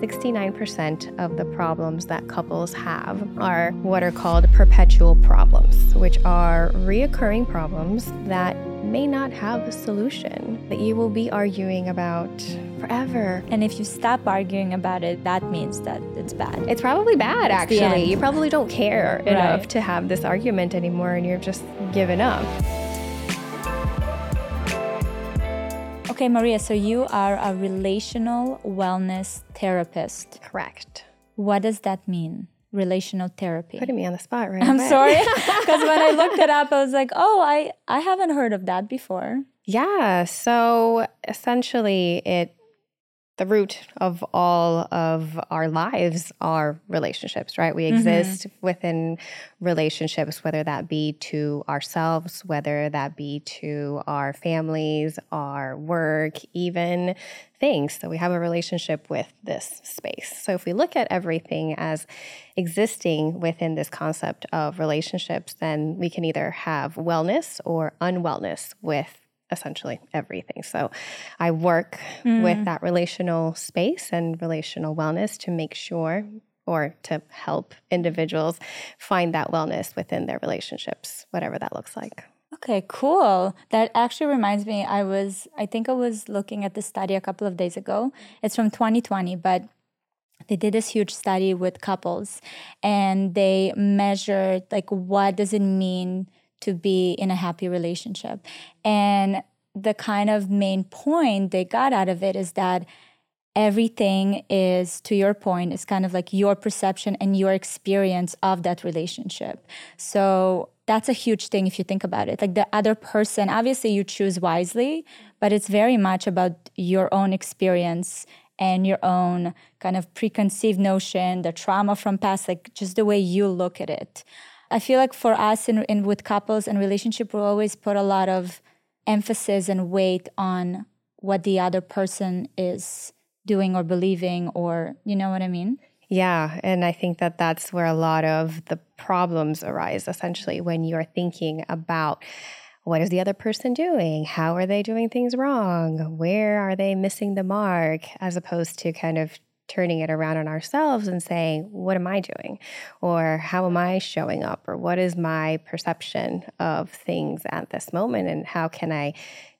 69% of the problems that couples have are what are called perpetual problems, which are reoccurring problems that may not have a solution that you will be arguing about forever. And if you stop arguing about it, that means that it's bad. It's probably bad, It's actually. You probably don't care enough Right. to have this argument anymore and you're just given up. Okay, Maria, so you are a relational wellness therapist. Correct. What does that mean? Relational therapy. Putting me on the spot right I'm away. sorry. Because when I looked it up, I was like, oh, I, I haven't heard of that before. Yeah. So essentially, it the root of all of our lives are relationships, right? We mm-hmm. exist within relationships, whether that be to ourselves, whether that be to our families, our work, even things. So we have a relationship with this space. So if we look at everything as existing within this concept of relationships, then we can either have wellness or unwellness with essentially everything. So I work with mm. that relational space and relational wellness to make sure or to help individuals find that wellness within their relationships, whatever that looks like. Okay, cool. That actually reminds me, I was, I think I was looking at this study a couple of days ago. It's from 2020, but they did this huge study with couples and they measured like what does it mean to be in a happy relationship. And the kind of main point they got out of it is that everything is to your point is kind of like your perception and your experience of that relationship. So that's a huge thing if you think about it. Like the other person obviously you choose wisely but it's very much about your own experience and your own kind of preconceived notion the trauma from past like just the way you look at it i feel like for us in, in with couples and relationship we always put a lot of emphasis and weight on what the other person is doing or believing or you know what i mean Yeah, and I think that that's where a lot of the problems arise essentially when you're thinking about what is the other person doing? How are they doing things wrong? Where are they missing the mark? As opposed to kind of turning it around on ourselves and saying, what am I doing? Or how am I showing up? Or what is my perception of things at this moment? And how can I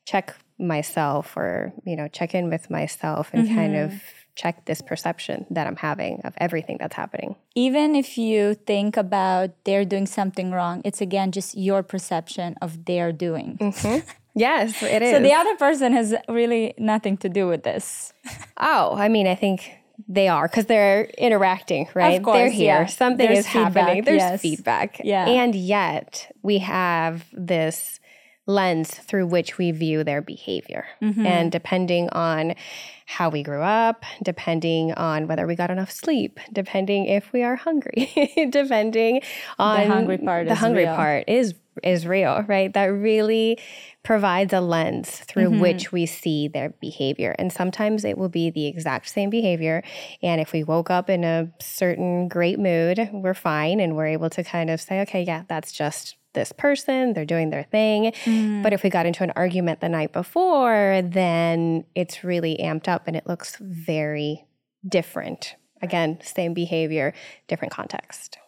check myself or, you know, check in with myself and kind of mm-hmm. check this perception that I'm having of everything that's happening. even if you think about they're doing something wrong it's again just your perception of their doing mm-hmm. Yes, it is. so the other person has really nothing to do with this Oh, I mean, I think they are because they're interacting, right? course, they're here. yeah. Something There's is happening. There's yes. feedback. Yeah. And yet we have this lens through which we view their behavior. Mm-hmm. And depending on how we grew up, depending on whether we got enough sleep, depending if we are hungry, depending on the hungry part the is hungry real. part is is real, right? That really provides a lens through Mm-hmm. which we see their behavior. And sometimes it will be the exact same behavior. And if we woke up in a certain great mood, we're fine and we're able to kind of say, okay, yeah, that's just this person, they're doing their thing. Mm. But if we got into an argument the night before, then it's really amped up and it looks very different. Again, same behavior, different context.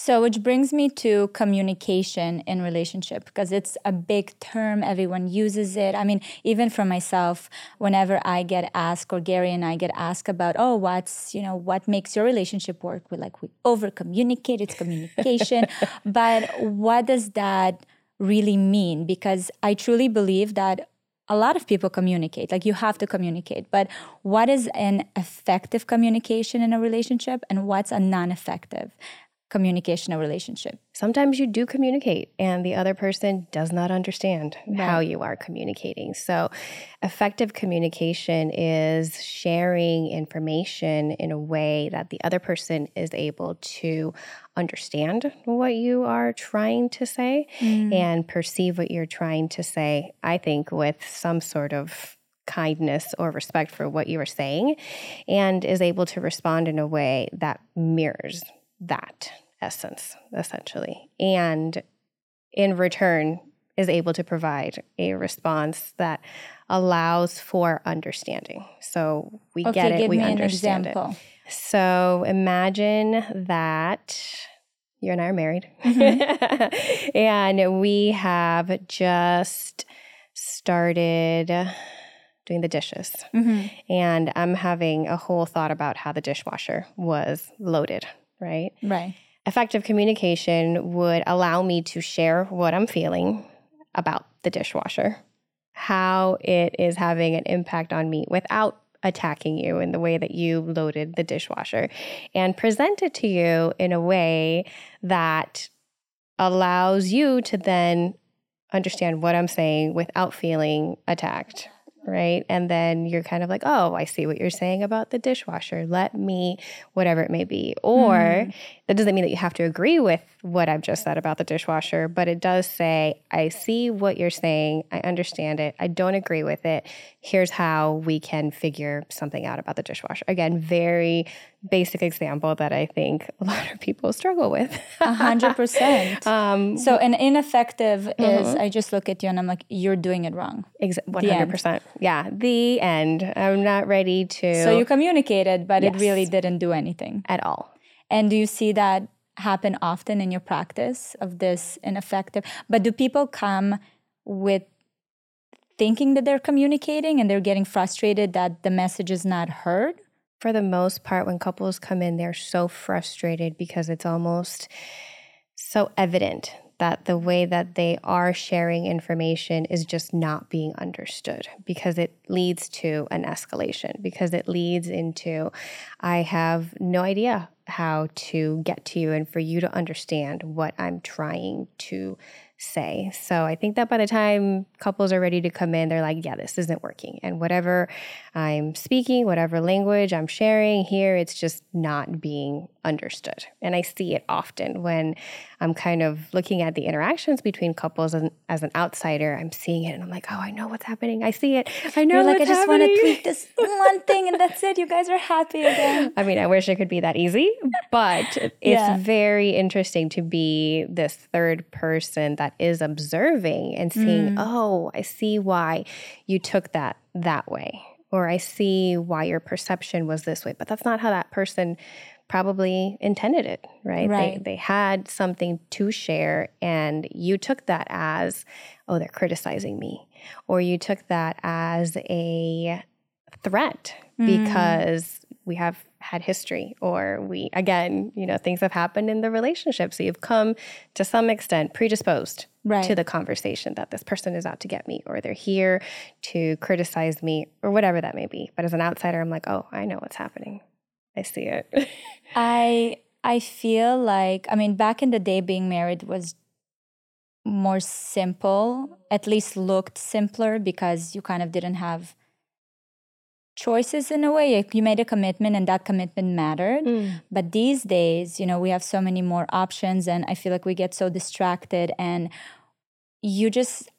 So, which brings me to communication in relationship because it's a big term. Everyone uses it. I mean, even for myself, whenever I get asked, or Gary and I get asked about, oh, what's you know what makes your relationship work? We like we over communicate. It's communication, but what does that really mean? Because I truly believe that a lot of people communicate like you have to communicate but what is an effective communication in a relationship and what's a non-effective communication a relationship. Sometimes you do communicate and the other person does not understand how you are communicating. So, effective communication is sharing information in a way that the other person is able to understand what you are trying to say mm. and perceive what you're trying to say, I think, with some sort of kindness or respect for what you are saying and is able to respond in a way that mirrors that essence, essentially. And in return, is able to provide a response that allows for understanding. So we okay get it, we understand it. So imagine that you and I are married, mm-hmm. and we have just started doing the dishes. Mm-hmm. And I'm having a whole thought about how the dishwasher was loaded, right? Right. Effective communication would allow me to share what I'm feeling about the dishwasher, how it is having an impact on me without attacking you in the way that you loaded the dishwasher and present it to you in a way that allows you to then understand what I'm saying without feeling attacked right? And then you're kind of like, oh, I see what you're saying about the dishwasher. Let me, whatever it may be. Or mm. That doesn't mean that you have to agree with what I've just said about the dishwasher, but it does say, I see what you're saying. I understand it. I don't agree with it. Here's how we can figure something out about the dishwasher. Again, very basic example that I think a lot of people struggle with. A hundred percent. Um, so an ineffective mm-hmm. is I just look at you and I'm like, you're doing it wrong. One hundred percent. Yeah, the end. I'm not ready to. So you communicated, but yes. it really didn't do anything at all. And do you see that happen often in your practice of this ineffective? But do people come with thinking that they're communicating and they're getting frustrated that the message is not heard? for the most part, when couples come in, they're so frustrated because it's almost so evident that the way that they are sharing information is just not being understood because it leads to an escalation, because it leads into, I have no idea how to get to you and for you to understand what I'm trying to say. So I think that by the time couples are ready to come in, they're like, yeah, this isn't working. And whatever I'm speaking, whatever language I'm sharing here, it's just not being understood. And I see it often when I'm kind of looking at the interactions between couples and as an outsider, I'm seeing it and I'm like, oh, I know what's happening. I see it. I know You're like, I just want to tweak this one thing and that's it. You guys are happy again. I mean, I wish it could be that easy, but it's yeah. very interesting to be this third person that is observing and seeing, mm. oh, I see why you took that that way. Or I see why your perception was this way, but that's not how that person probably intended it, right? right. They, they had something to share, and you took that as, oh, they're criticizing me. Or you took that as a threat mm. because we have had history, or we, again, you know, things have happened in the relationship. So you've come to some extent predisposed right. to the conversation that this person is out to get me, or they're here to criticize me, or whatever that may be. But as an outsider, I'm like, oh, I know what's happening. I see it. I I feel like I mean back in the day being married was more simple, at least looked simpler because you kind of didn't have choices in a way. You made a commitment and that commitment mattered. Mm. But these days, you know, we have so many more options and I feel like we get so distracted and you just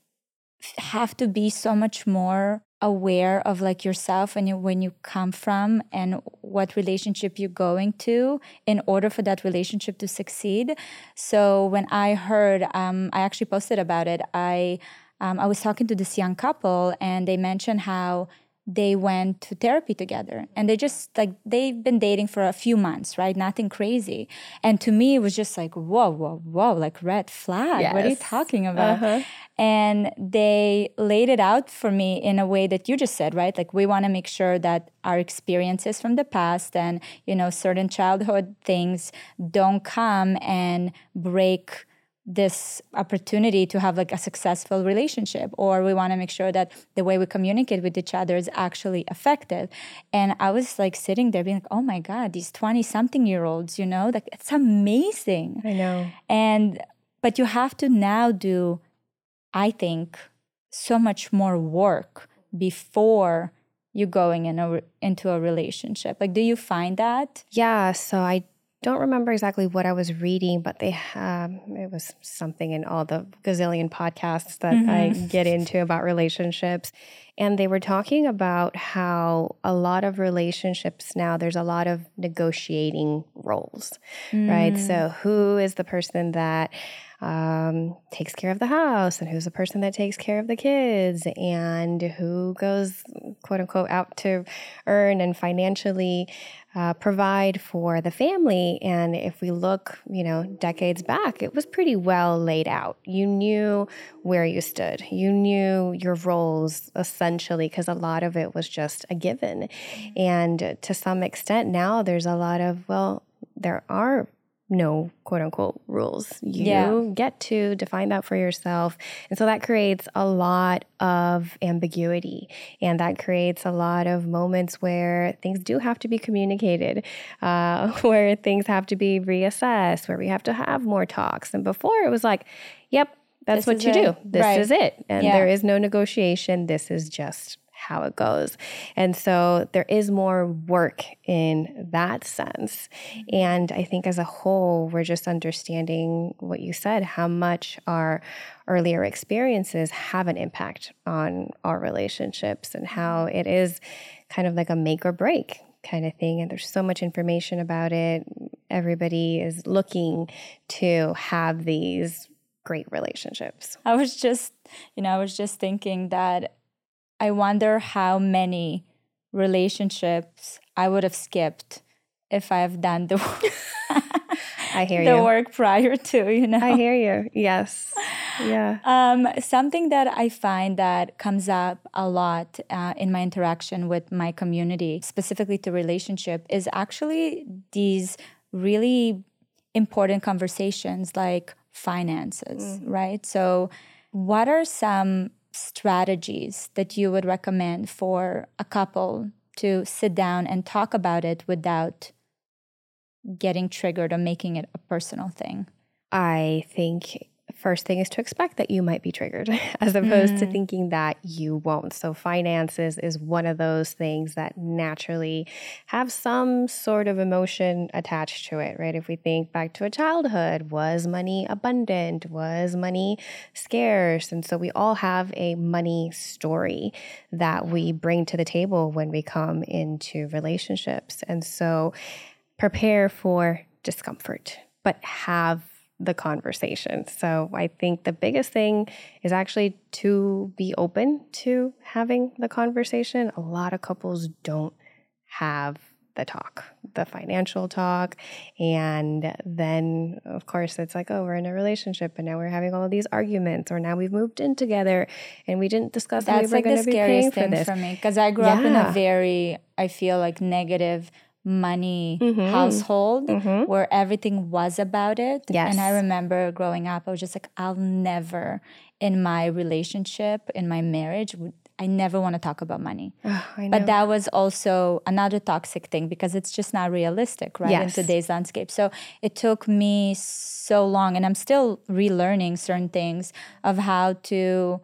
have to be so much more aware of like yourself and you, when you come from and what relationship you're going to in order for that relationship to succeed so when i heard um, i actually posted about it i um, i was talking to this young couple and they mentioned how they went to therapy together. And they just like they've been dating for a few months right? Nothing crazy. And to me it was just like whoa whoa whoa like red flag. Yes. what are you talking about? Uh-huh. and they laid it out for me in a way that you just said right? Like we want to make sure that our experiences from the past and you know certain childhood things don't come and break this opportunity to have like a successful relationship or we want to make sure that the way we communicate with each other is actually effective. And i was like sitting there being like oh my god these 20 something year olds you know like it's amazing. I know. And but you have to now do i think so much more work before you going in a, into a relationship. Like do you find that? Yeah so i don't remember exactly what I was reading, but they have it was something in all the gazillion podcasts that mm-hmm. I get into about relationships. And they were talking about how a lot of relationships now, there's a lot of negotiating roles, mm. right? So, who is the person that um, takes care of the house? And who's the person that takes care of the kids? And who goes quote unquote out to earn and financially uh, provide for the family? And if we look you know decades back it was pretty well laid out. You knew where you stood. You knew your roles essentially because a lot of it was just a given mm-hmm. and to some extent now there's a lot of well there are no quote unquote rules. You yeah. get to define that for yourself. And so that creates a lot of ambiguity and that creates a lot of moments where things do have to be communicated, uh, where things have to be reassessed, where we have to have more talks. And before it was like, yep, that's what you it. do. This right. is it. And yeah. there is no negotiation. This is just how it goes. And so there is more work in that sense. And I think as a whole, we're just understanding what you said, how much our earlier experiences have an impact on our relationships and how it is kind of like a make or break kind of thing. And there's so much information about it. Everybody is looking to have these great relationships. I was just, you know, I was just thinking that I wonder how many relationships I would have skipped if I have done the I hear the you. work prior to, you know. I hear you. Yes. Yeah. Um, something that I find that comes up a lot uh, in my interaction with my community, specifically to relationship, is actually these really important conversations like finances, mm. right? So, what are some strategies that you would recommend for a couple to sit down and talk about it without getting triggered or making it a personal thing? I think first thing is to expect that you might be triggered as opposed mm. to thinking that you won't. So, finances is one of those things that naturally have some sort of emotion attached to it, right? If we think back to a childhood, was money abundant? Was money scarce? And so, we all have a money story that we bring to the table when we come into relationships. And so, prepare for discomfort, but have the conversation. So I think the biggest thing is actually to be open to having the conversation. A lot of couples don't have the talk, the financial talk. And then, of course, it's like, oh, we're in a relationship and now we're having all of these arguments, or now we've moved in together and we didn't discuss That's we were like going to be paying for this. for me because I grew yeah. up in a very, I feel like negative money mm-hmm. household mm-hmm. where everything was about it. Yes. And I remember growing up, I was just like, I'll never in my relationship, in my marriage, I never want to talk about money. Oh, but that was also another toxic thing because it's just not realistic, right? Yes. In today's landscape. So it took me so long, and I'm still relearning certain things of how to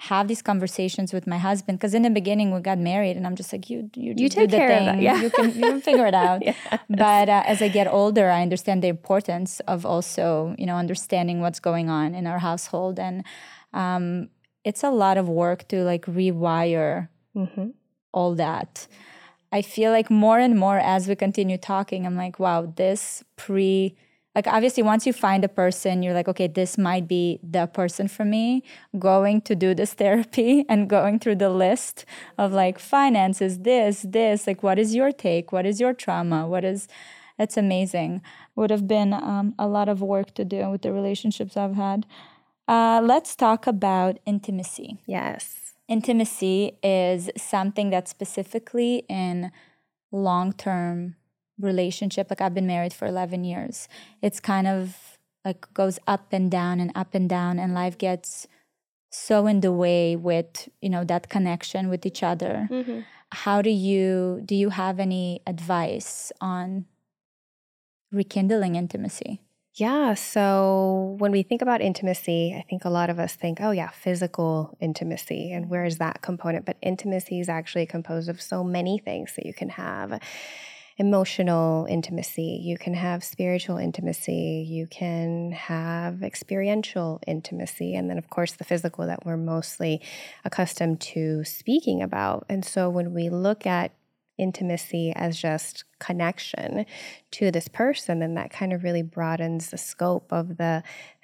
have these conversations with my husband because in the beginning we got married and I'm just like you you, you take the care thing of that. Yeah. you can you can figure it out yes. but uh, as I get older I understand the importance of also you know understanding what's going on in our household and um, it's a lot of work to like rewire mm-hmm. all that I feel like more and more as we continue talking I'm like wow this pre like obviously once you find a person you're like okay this might be the person for me. Going to do this therapy and going through the list of like finances this this like what is your take? What is your trauma? What is that's amazing. Would have been um, a lot of work to do with the relationships i've had. Uh, let's talk about intimacy. Yes. Intimacy is something that specifically in long-term relationship like i've been married for 11 years it's kind of like goes up and down and up and down and life gets so in the way with you know that connection with each other mm-hmm. how do you do you have any advice on rekindling intimacy yeah. So when we think about intimacy, I think a lot of us think, oh, yeah, physical intimacy. And where is that component? But intimacy is actually composed of so many things that you can have. Emotional intimacy, you can have spiritual intimacy, you can have experiential intimacy, and then, of course, the physical that we're mostly accustomed to speaking about. And so, when we look at intimacy as just connection to this person, then that kind of really broadens the scope of the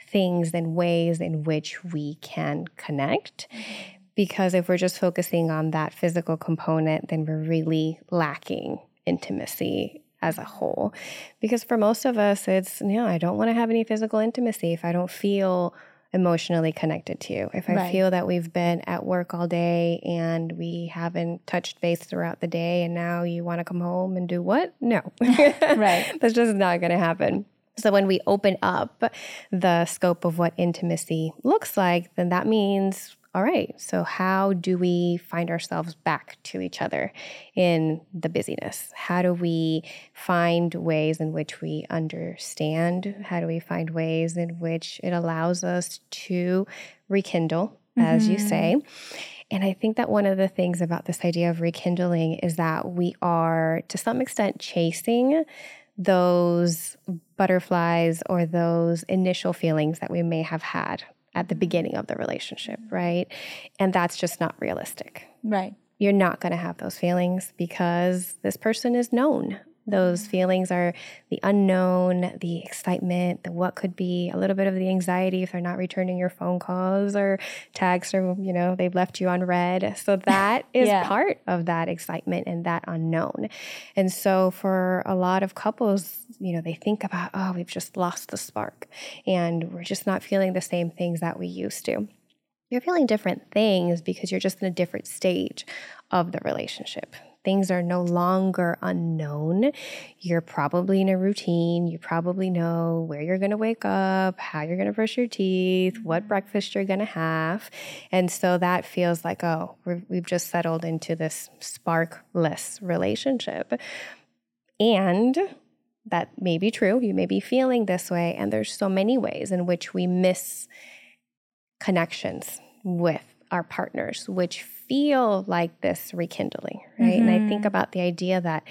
things and ways in which we can connect. Mm-hmm. Because if we're just focusing on that physical component, then we're really lacking intimacy as a whole. Because for most of us, it's, you know, I don't want to have any physical intimacy if I don't feel emotionally connected to you. If I right. feel that we've been at work all day and we haven't touched base throughout the day and now you want to come home and do what? No. right. That's just not going to happen. So when we open up the scope of what intimacy looks like, then that means all right, so how do we find ourselves back to each other in the busyness? How do we find ways in which we understand? How do we find ways in which it allows us to rekindle, mm-hmm. as you mm-hmm. say? And I think that one of the things about this idea of rekindling is that we are, to some extent, chasing those butterflies or those initial feelings that we may have had at the beginning of the relationship, right? And that's just not realistic. Right. You're not going to have those feelings because this person is known. Those feelings are the unknown, the excitement, the what could be, a little bit of the anxiety if they're not returning your phone calls or texts or, you know, they've left you on read. So that is yeah. part of that excitement and that unknown. And so for a lot of couples, you know, they think about, oh, we've just lost the spark and we're just not feeling the same things that we used to you're feeling different things because you're just in a different stage of the relationship things are no longer unknown. You're probably in a routine. You probably know where you're going to wake up, how you're going to brush your teeth, what mm-hmm. breakfast you're going to have. And so that feels like, oh, we have just settled into this sparkless relationship. And that may be true. You may be feeling this way. And there's so many ways in which we miss connections with our partners, which feel like this rekindling, right? Mm-hmm. And I think mm-hmm. about the idea that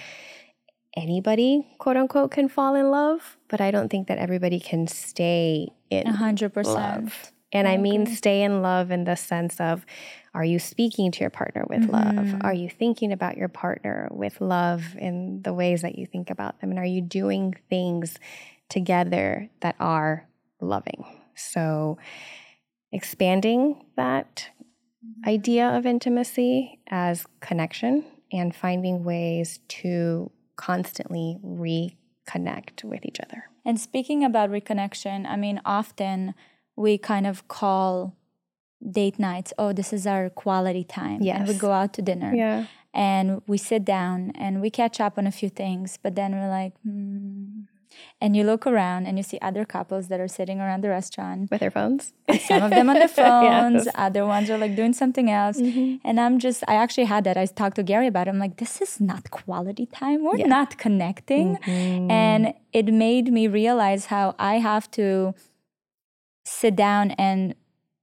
anybody, quote unquote, can fall in love, but I don't think that everybody can stay in 100%. love. And I, I mean, stay in love in the sense of are you speaking to your partner with mm-hmm. love? Are you thinking about your partner with love in the ways that you think about them? And are you doing things together that are loving? So, expanding that idea of intimacy as connection and finding ways to constantly reconnect with each other. And speaking about reconnection, I mean, often we kind of call date nights, oh, this is our quality time. Yes. And we go out to dinner. Yeah. And we sit down and we catch up on a few things, but then we're like, hmm, and you look around and you see other couples that are sitting around the restaurant with their phones. Some of them on their phones, yes. other ones are like doing something else. Mm-hmm. And I'm just, I actually had that. I talked to Gary about it. I'm like, this is not quality time. We're yeah. not connecting. Mm-hmm. And it made me realize how I have to sit down and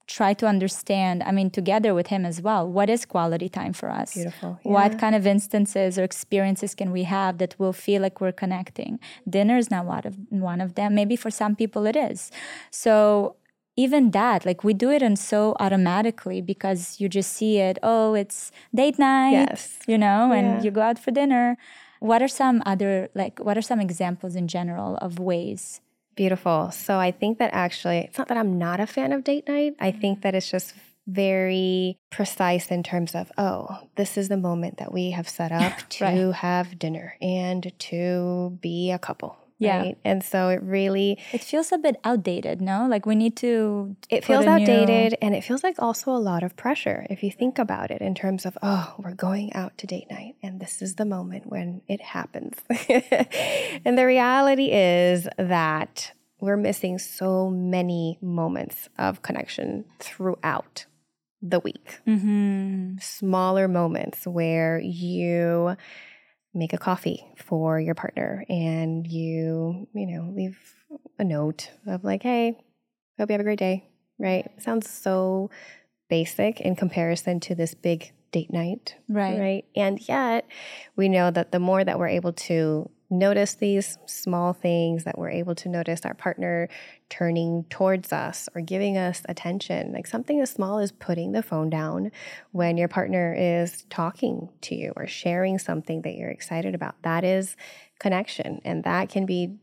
try to understand, I mean, together with him as well, what is quality time for us? Beautiful. Yeah. What kind of instances or experiences can we have that will feel like we're connecting? Dinner is not one of, one of them. Maybe for some people it is. So even that, like we do it and so automatically because you just see it, oh, it's date night, yes. you know, and yeah. you go out for dinner. What are some other, like, what are some examples in general of ways Beautiful. So I think that actually, it's not that I'm not a fan of date night. I think mm-hmm. that it's just very precise in terms of, oh, this is the moment that we have set up to right. have dinner and to be a couple. Yeah. Right? And so it really It feels a bit outdated, no? Like we need to It feels outdated new... and it feels like also a lot of pressure if you think about it in terms of, oh, we're going out to date night and this is the moment when it happens. and the reality is that we're missing so many moments of connection throughout the week. Mm-hmm. Smaller moments where you make a coffee for your partner and you, you know, leave a note of like, hey, hope you have a great day, right? sounds so basic in comparison to this big date night. Right. Right. And yet we know that the more that we're able to notice these small things that we're able to notice our partner turning towards us or giving us attention. Like something as small as putting the phone down when your partner is talking to you or sharing something that you're excited about. That is connection. And that can be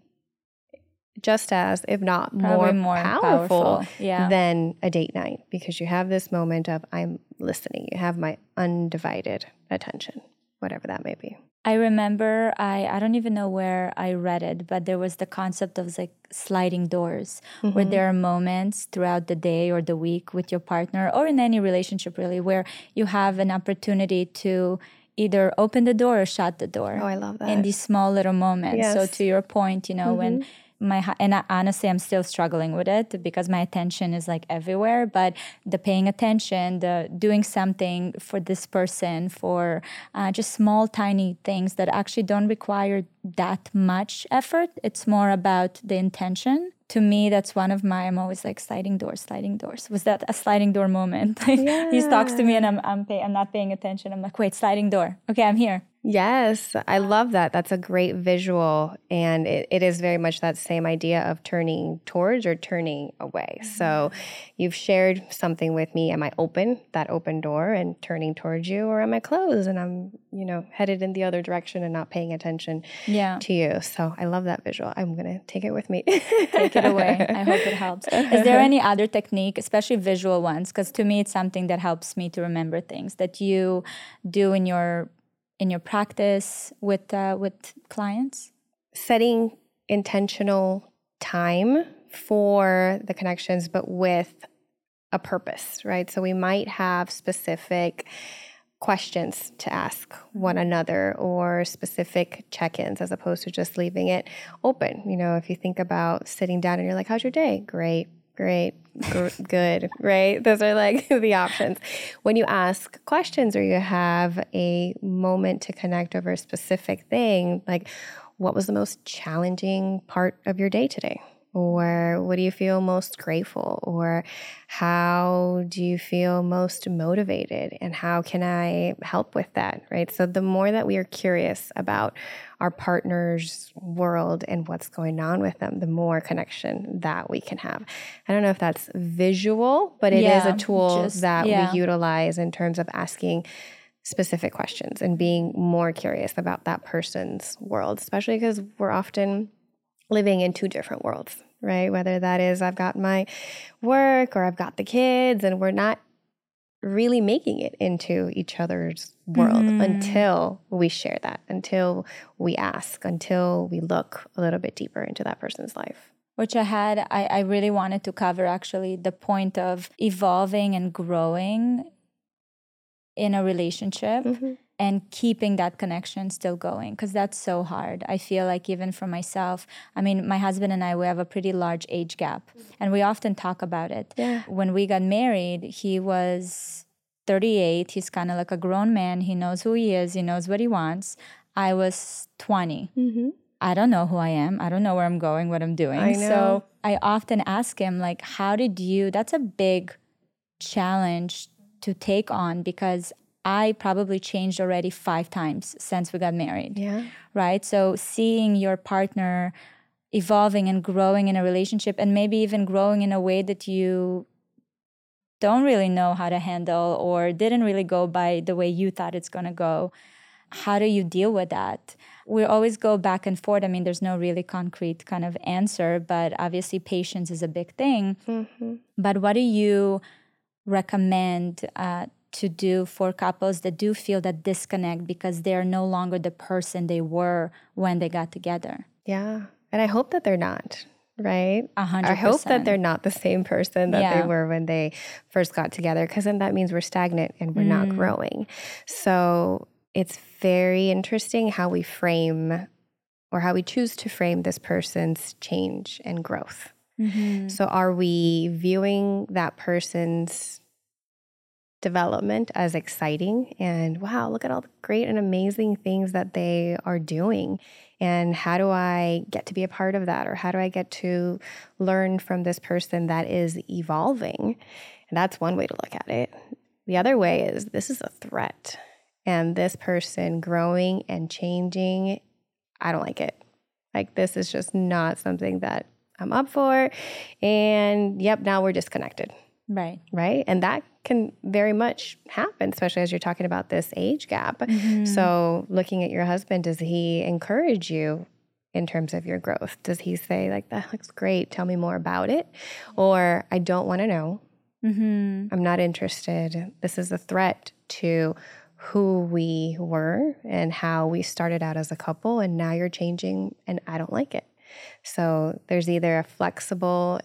just as, if not more, more powerful, powerful. Yeah. than a date night because you have this moment of, I'm listening. You have my undivided attention, whatever that may be. I remember I I don't even know where I read it, but there was the concept of like sliding doors mm-hmm. where there are moments throughout the day or the week with your partner or in any relationship really where you have an opportunity to either open the door or shut the door. Oh, I love that. In these small little moments. Yes. So to your point, you know, mm-hmm. when my and I, honestly i'm still struggling with it because my attention is like everywhere but the paying attention the doing something for this person for uh, just small tiny things that actually don't require that much effort. It's more about the intention to me that's one of my i'm always like sliding doors sliding doors was that a sliding door moment yeah. he talks to me and i'm I'm, pay, I'm not paying attention i'm like wait sliding door okay i'm here Yes, I love that. That's a great visual. And it, it is very much that same idea of turning towards or turning away. Mm-hmm. So you've shared something with me. Am I open, that open door, and turning towards you, or am I closed and I'm, you know, headed in the other direction and not paying attention yeah. to you? So I love that visual. I'm going to take it with me. Take it away. I hope it helps. Is there any other technique, especially visual ones? Because to me, it's something that helps me to remember things that you do in your in your practice with uh, with clients? Setting intentional time for the connections, but with a purpose, right? So we might have specific questions to ask one another or specific check ins as opposed to just leaving it open. You know, if you think about sitting down and you're like, How's your day? Great great, good, right? Those are like the options. When you ask questions or you have a moment to connect over a specific thing, like what was the most challenging part of your day today? Or what do you feel most grateful? Or how do you feel most motivated? And how can I help with that? Right. So, the more that we are curious about our partner's world and what's going on with them, the more connection that we can have. I don't know if that's visual, but it yeah, is a tool just, that yeah. we utilize in terms of asking specific questions and being more curious about that person's world, especially because we're often living in two different worlds, right? Whether that is I've got my work or I've got the kids, and we're not really making it into each other's world mm-hmm. until we share that, until we ask, until we look a little bit deeper into that person's life. Which I had, I, I really wanted to cover actually the point of evolving and growing in a relationship. Mm-hmm and keeping that connection still going because that's so hard. I feel like even for myself, I mean, my husband and I we have a pretty large age gap, and we often talk about it. Yeah. When we got married, he was 38. He's kind of like a grown man. He knows who he is. He knows what he wants. I was 20. Mm-hmm. I don't know who I am. I don't know where I'm going, what I'm doing. I so I often ask him, like, how did you? That's a big challenge to take on because I probably changed already five times since we got married. Yeah. Right. So seeing your partner evolving and growing in a relationship and maybe even growing in a way that you don't really know how to handle or didn't really go by the way you thought it's going to go. How do you deal with that? We always go back and forth. I mean, there's no really concrete kind of answer, but obviously, patience is a big thing. Mm-hmm. But what do you recommend uh, to do for couples that do feel that disconnect because they're no longer the person they were when they got together. Yeah. And I hope that they're not, right? 100%. I hope that they're not the same person that yeah. they were when they first got together because then that means we're stagnant and we're mm. not growing. So it's very interesting how we frame or how we choose to frame this person's change and growth. Mm-hmm. So are we viewing that person's development as exciting and wow, look at all the great and amazing things that they are doing. And how do I get to be a part of that? Or how do I get to learn from this person that is evolving? And that's one way to look at it. The other way is this is a threat. And this person growing and changing I don't like it. Like, this is just not something that I'm up for. And yep, now we're disconnected. Right. Right. And that can very much happen, especially as you're talking about this age gap. Mm-hmm. So, looking at your husband, does he encourage you in terms of your growth? Does he say, like, that looks great, tell me more about it? Or, I don't want to know. Mm-hmm. I'm not interested. This is a threat to who we were and how we started out as a couple, and now you're changing, and I don't like it. So, there's either a flexible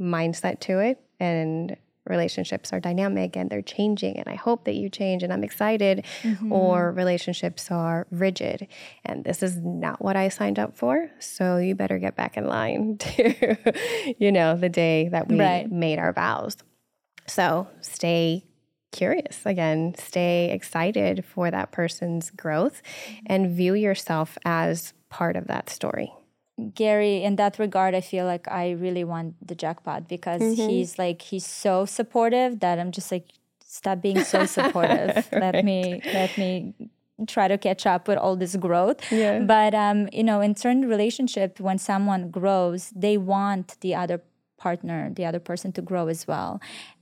mindset to it and relationships are dynamic and they're changing and I hope that you change and I'm excited mm-hmm. or relationships are rigid and this is not what I signed up for so you better get back in line to you know the day that we right. made our vows. So stay curious again, stay excited for that person's growth and view yourself as part of that story. Gary, in that regard, I feel like I really want the jackpot because mm-hmm. he's like he's so supportive that I'm just like, stop being so supportive. right. Let me let me try to catch up with all this growth. Yeah. But um, you know, in certain relationship, when someone grows, they want the other partner the other person to grow as well.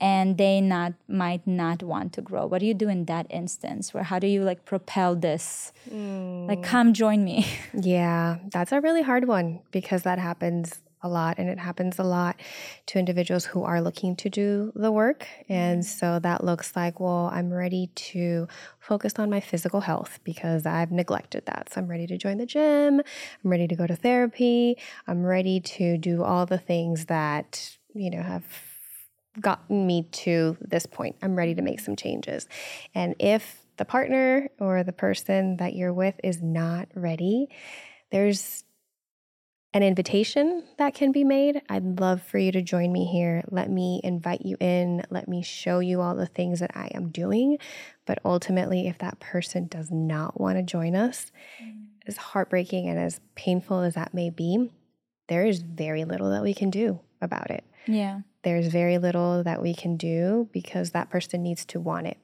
And they not might not want to grow. What do you do in that instance? Where how do you like propel this? Mm. like come join me. Yeah that's a really hard one because that happens a lot and it happens a lot to individuals who are looking to do the work. And mm-hmm. so that looks like well i'm ready to focus on my physical health because i've neglected that. So i'm ready to join the gym. I'm ready to go to therapy. I'm ready to do all the things that you know have gotten me to this point. I'm ready to make some changes. And if the partner or the person that you're with is not ready there's an invitation that can be made. I'd love for you to join me here. Let me invite you in. Let me show you all the things that I am doing. But ultimately, if that person does not want to join us, mm. as heartbreaking and as painful as that may be, there is very little that we can do about it. Yeah. There's very little that we can do because that person needs to want it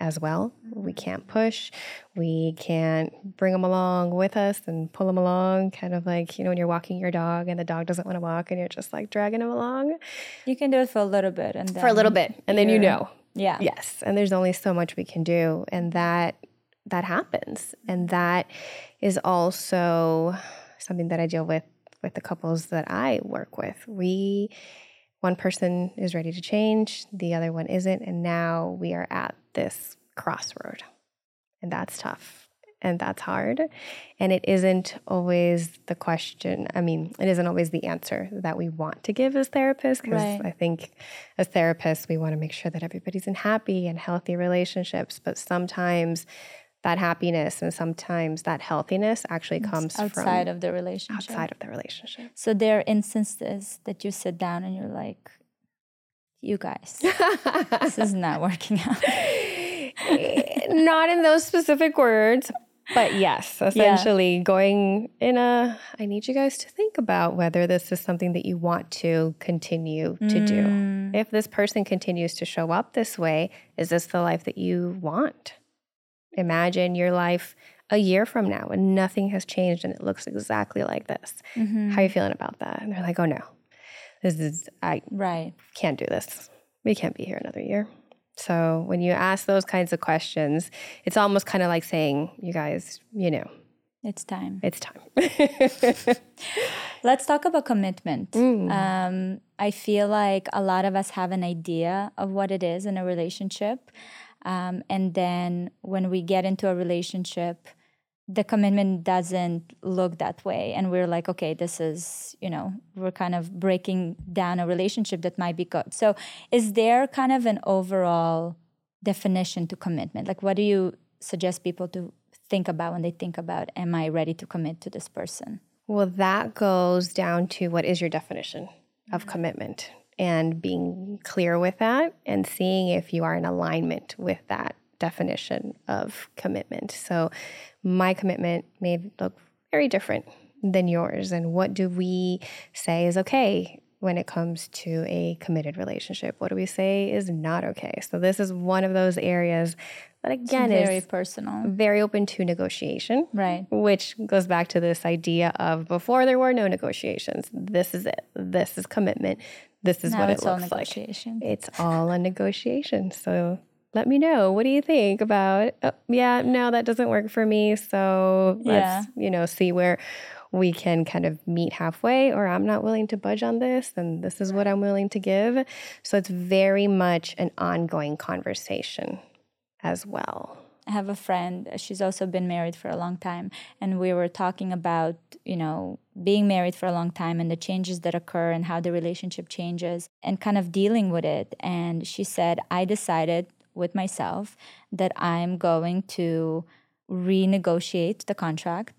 as well. We can't push. We can't bring them along with us and pull them along, kind of like, you know, when you're walking your dog and the dog doesn't want to walk and you're just like dragging him along. You can do it for a little bit and for a little bit and then you know. Yeah. Yes. And there's only so much we can do and that that happens. And that is also something that I deal with with the couples that I work with. We one person is ready to change, the other one isn't, and now we are at this crossroad. And that's tough and that's hard. And it isn't always the question, I mean, it isn't always the answer that we want to give as therapists because right. I think as therapists, we want to make sure that everybody's in happy and healthy relationships. But sometimes that happiness and sometimes that healthiness actually comes outside of the relationship. Outside of the relationship. So there are instances that you sit down and you're like, you guys, this is not working out. not in those specific words, but yes, essentially yeah. going in a, I need you guys to think about whether this is something that you want to continue to mm. do. If this person continues to show up this way, is this the life that you want? Imagine your life a year from now and nothing has changed and it looks exactly like this. Mm-hmm. How are you feeling about that? And they're like, oh no, this is, I right. can't do this. We can't be here another year. So when you ask those kinds of questions, it's almost kind of like saying, you guys, you know, it's time. It's time. Let's talk about commitment. Mm. Um, I feel like a lot of us have an idea of what it is in a relationship. Um, and then when we get into a relationship, the commitment doesn't look that way. And we're like, okay, this is, you know, we're kind of breaking down a relationship that might be good. So, is there kind of an overall definition to commitment? Like, what do you suggest people to think about when they think about, am I ready to commit to this person? Well, that goes down to what is your definition of mm-hmm. commitment? And being clear with that and seeing if you are in alignment with that definition of commitment. So, my commitment may look very different than yours. And what do we say is okay? when it comes to a committed relationship? What do we say is not okay? So this is one of those areas that again is very is personal. very open to negotiation. Right. Which goes back to this idea of before there were no negotiations. This is it. This is commitment. This is Now what it's it looks like. It's all a negotiation. So let me know. What do you think about? Oh, yeah, no, that doesn't work for me. So let's you know see where we can kind of meet halfway. Or I'm not willing to budge on this, and this is what I'm willing to give. So it's very much an ongoing conversation as well. I have a friend, she's also been married for a long time, and we were talking about, you know, being married for a long time and the changes that occur and how the relationship changes and kind of dealing with it. And she said, I decided with myself that I'm going to renegotiate the contract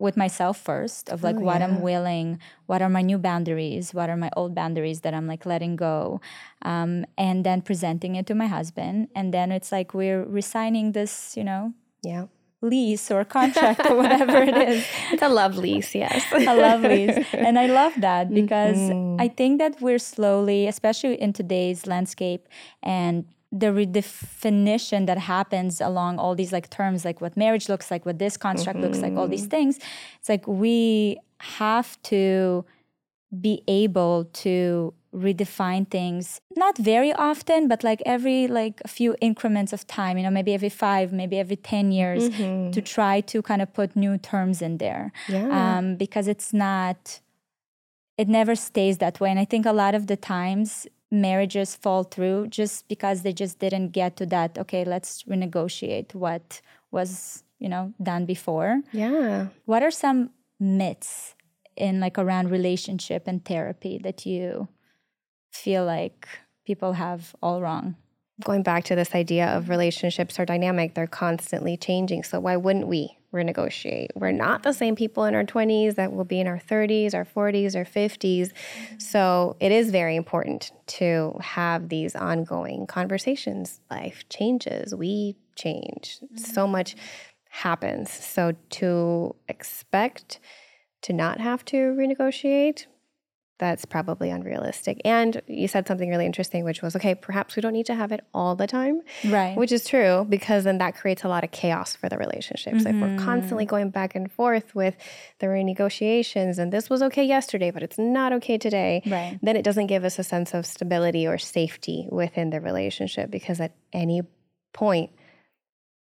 with myself first of like what I'm willing, what are my new boundaries, what are my old boundaries that I'm like letting go, um, and then presenting it to my husband. And then it's like we're resigning this, you know, Yeah. Lease or contract or whatever it is. It's a love lease, yes. I love lease. And I love that mm-hmm. because I think that we're slowly, especially in today's landscape and the redefinition that happens along all these like terms, like what marriage looks like, what this construct looks like, all these mm-hmm. things. It's like we have to be able to redefine things not very often but like every like a few increments of time you know maybe every 5 maybe every 10 years to try to kind of put new terms in there Yeah. um, because it's not it never stays that way and i think a lot of the times marriages fall through just because they just didn't get to that okay let's renegotiate what was you know done before yeah. what are some myths in like around relationship and therapy that you feel like people have all wrong Going back to this idea of relationships are dynamic, they're constantly changing. So why wouldn't we renegotiate? We're not the same people in our 20s that will be in our 30s, our 40s, our 50s. Mm-hmm. So it is very important to have these ongoing conversations. Life changes, we change. Mm-hmm. So much happens. So to expect to not have to renegotiate, that's probably unrealistic. And you said something really interesting, which was okay, perhaps we don't need to have it all the time. Right. Which is true because then that creates a lot of chaos for the relationships. If we're mm-hmm. constantly going back and forth with the renegotiations and this was okay yesterday, but it's not okay today, Right. then it doesn't give us a sense of stability or safety within the relationship because at any point,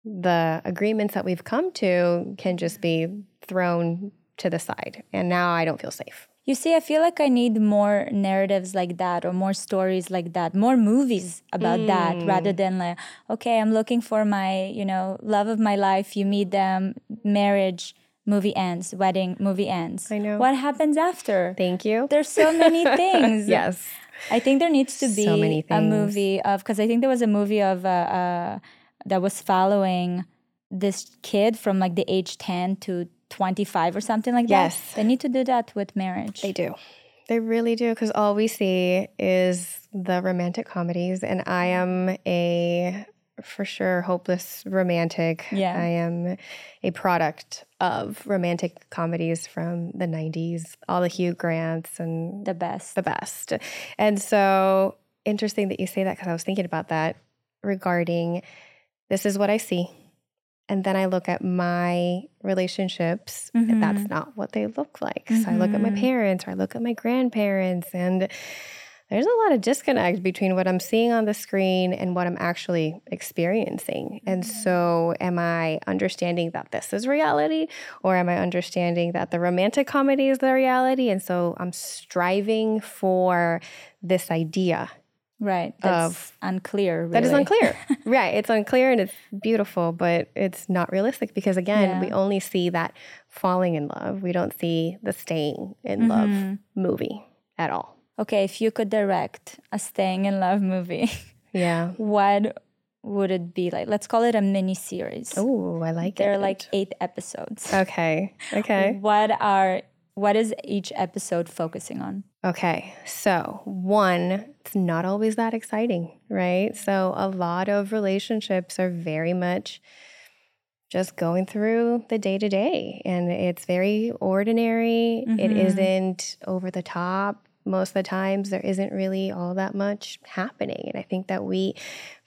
the agreements that we've come to can just be thrown to the side. And now I don't feel safe. You see, I feel like I need more narratives like that or more stories like that, more movies about that rather than like, okay, I'm looking for my, you know, love of my life. You meet them, marriage, movie ends, wedding, movie ends. I know. What happens after? Thank you. There's so many things. yes. I think there needs to be So a movie of because I think there was a movie of uh, uh, that was following this kid from like the age ten to twenty five or something like Yes. that. They need to do that with marriage. They do. They really do. Because all we see is the romantic comedies. And I am a, for sure, hopeless romantic. Yeah. I am a product of romantic comedies from the 90s, all the Hugh Grants and the best. the best. And so interesting that you say that because I was thinking about that regarding this is what I see. And then I look at my relationships, and that's mm-hmm. not what they look like. So I look at my mm-hmm. parents or I look at my grandparents, and there's a lot of disconnect between what I'm seeing on the screen and what I'm actually experiencing. And mm-hmm. so, am I understanding that this is reality, or am I understanding that the romantic comedy is the reality? And so, I'm striving for this idea right. That's of- unclear. Really. that is unclear. right. It's unclear and it's beautiful, but it's not realistic because, again, we only see that falling in love. We don't see the staying in love Mm-hmm. movie at all. Okay, if you could direct a staying in love movie, Yeah. what would it be like? Let's call it a mini series. Oh, I like There it. There are like eight episodes. Okay. Okay. What are what is each episode focusing on? Okay. So, one, it's not always that exciting, right? So, a lot of relationships are very much just going through the day to day, and it's very ordinary. It mm-hmm. isn't over the top. most of the times there isn't really all that much happening. And I think that we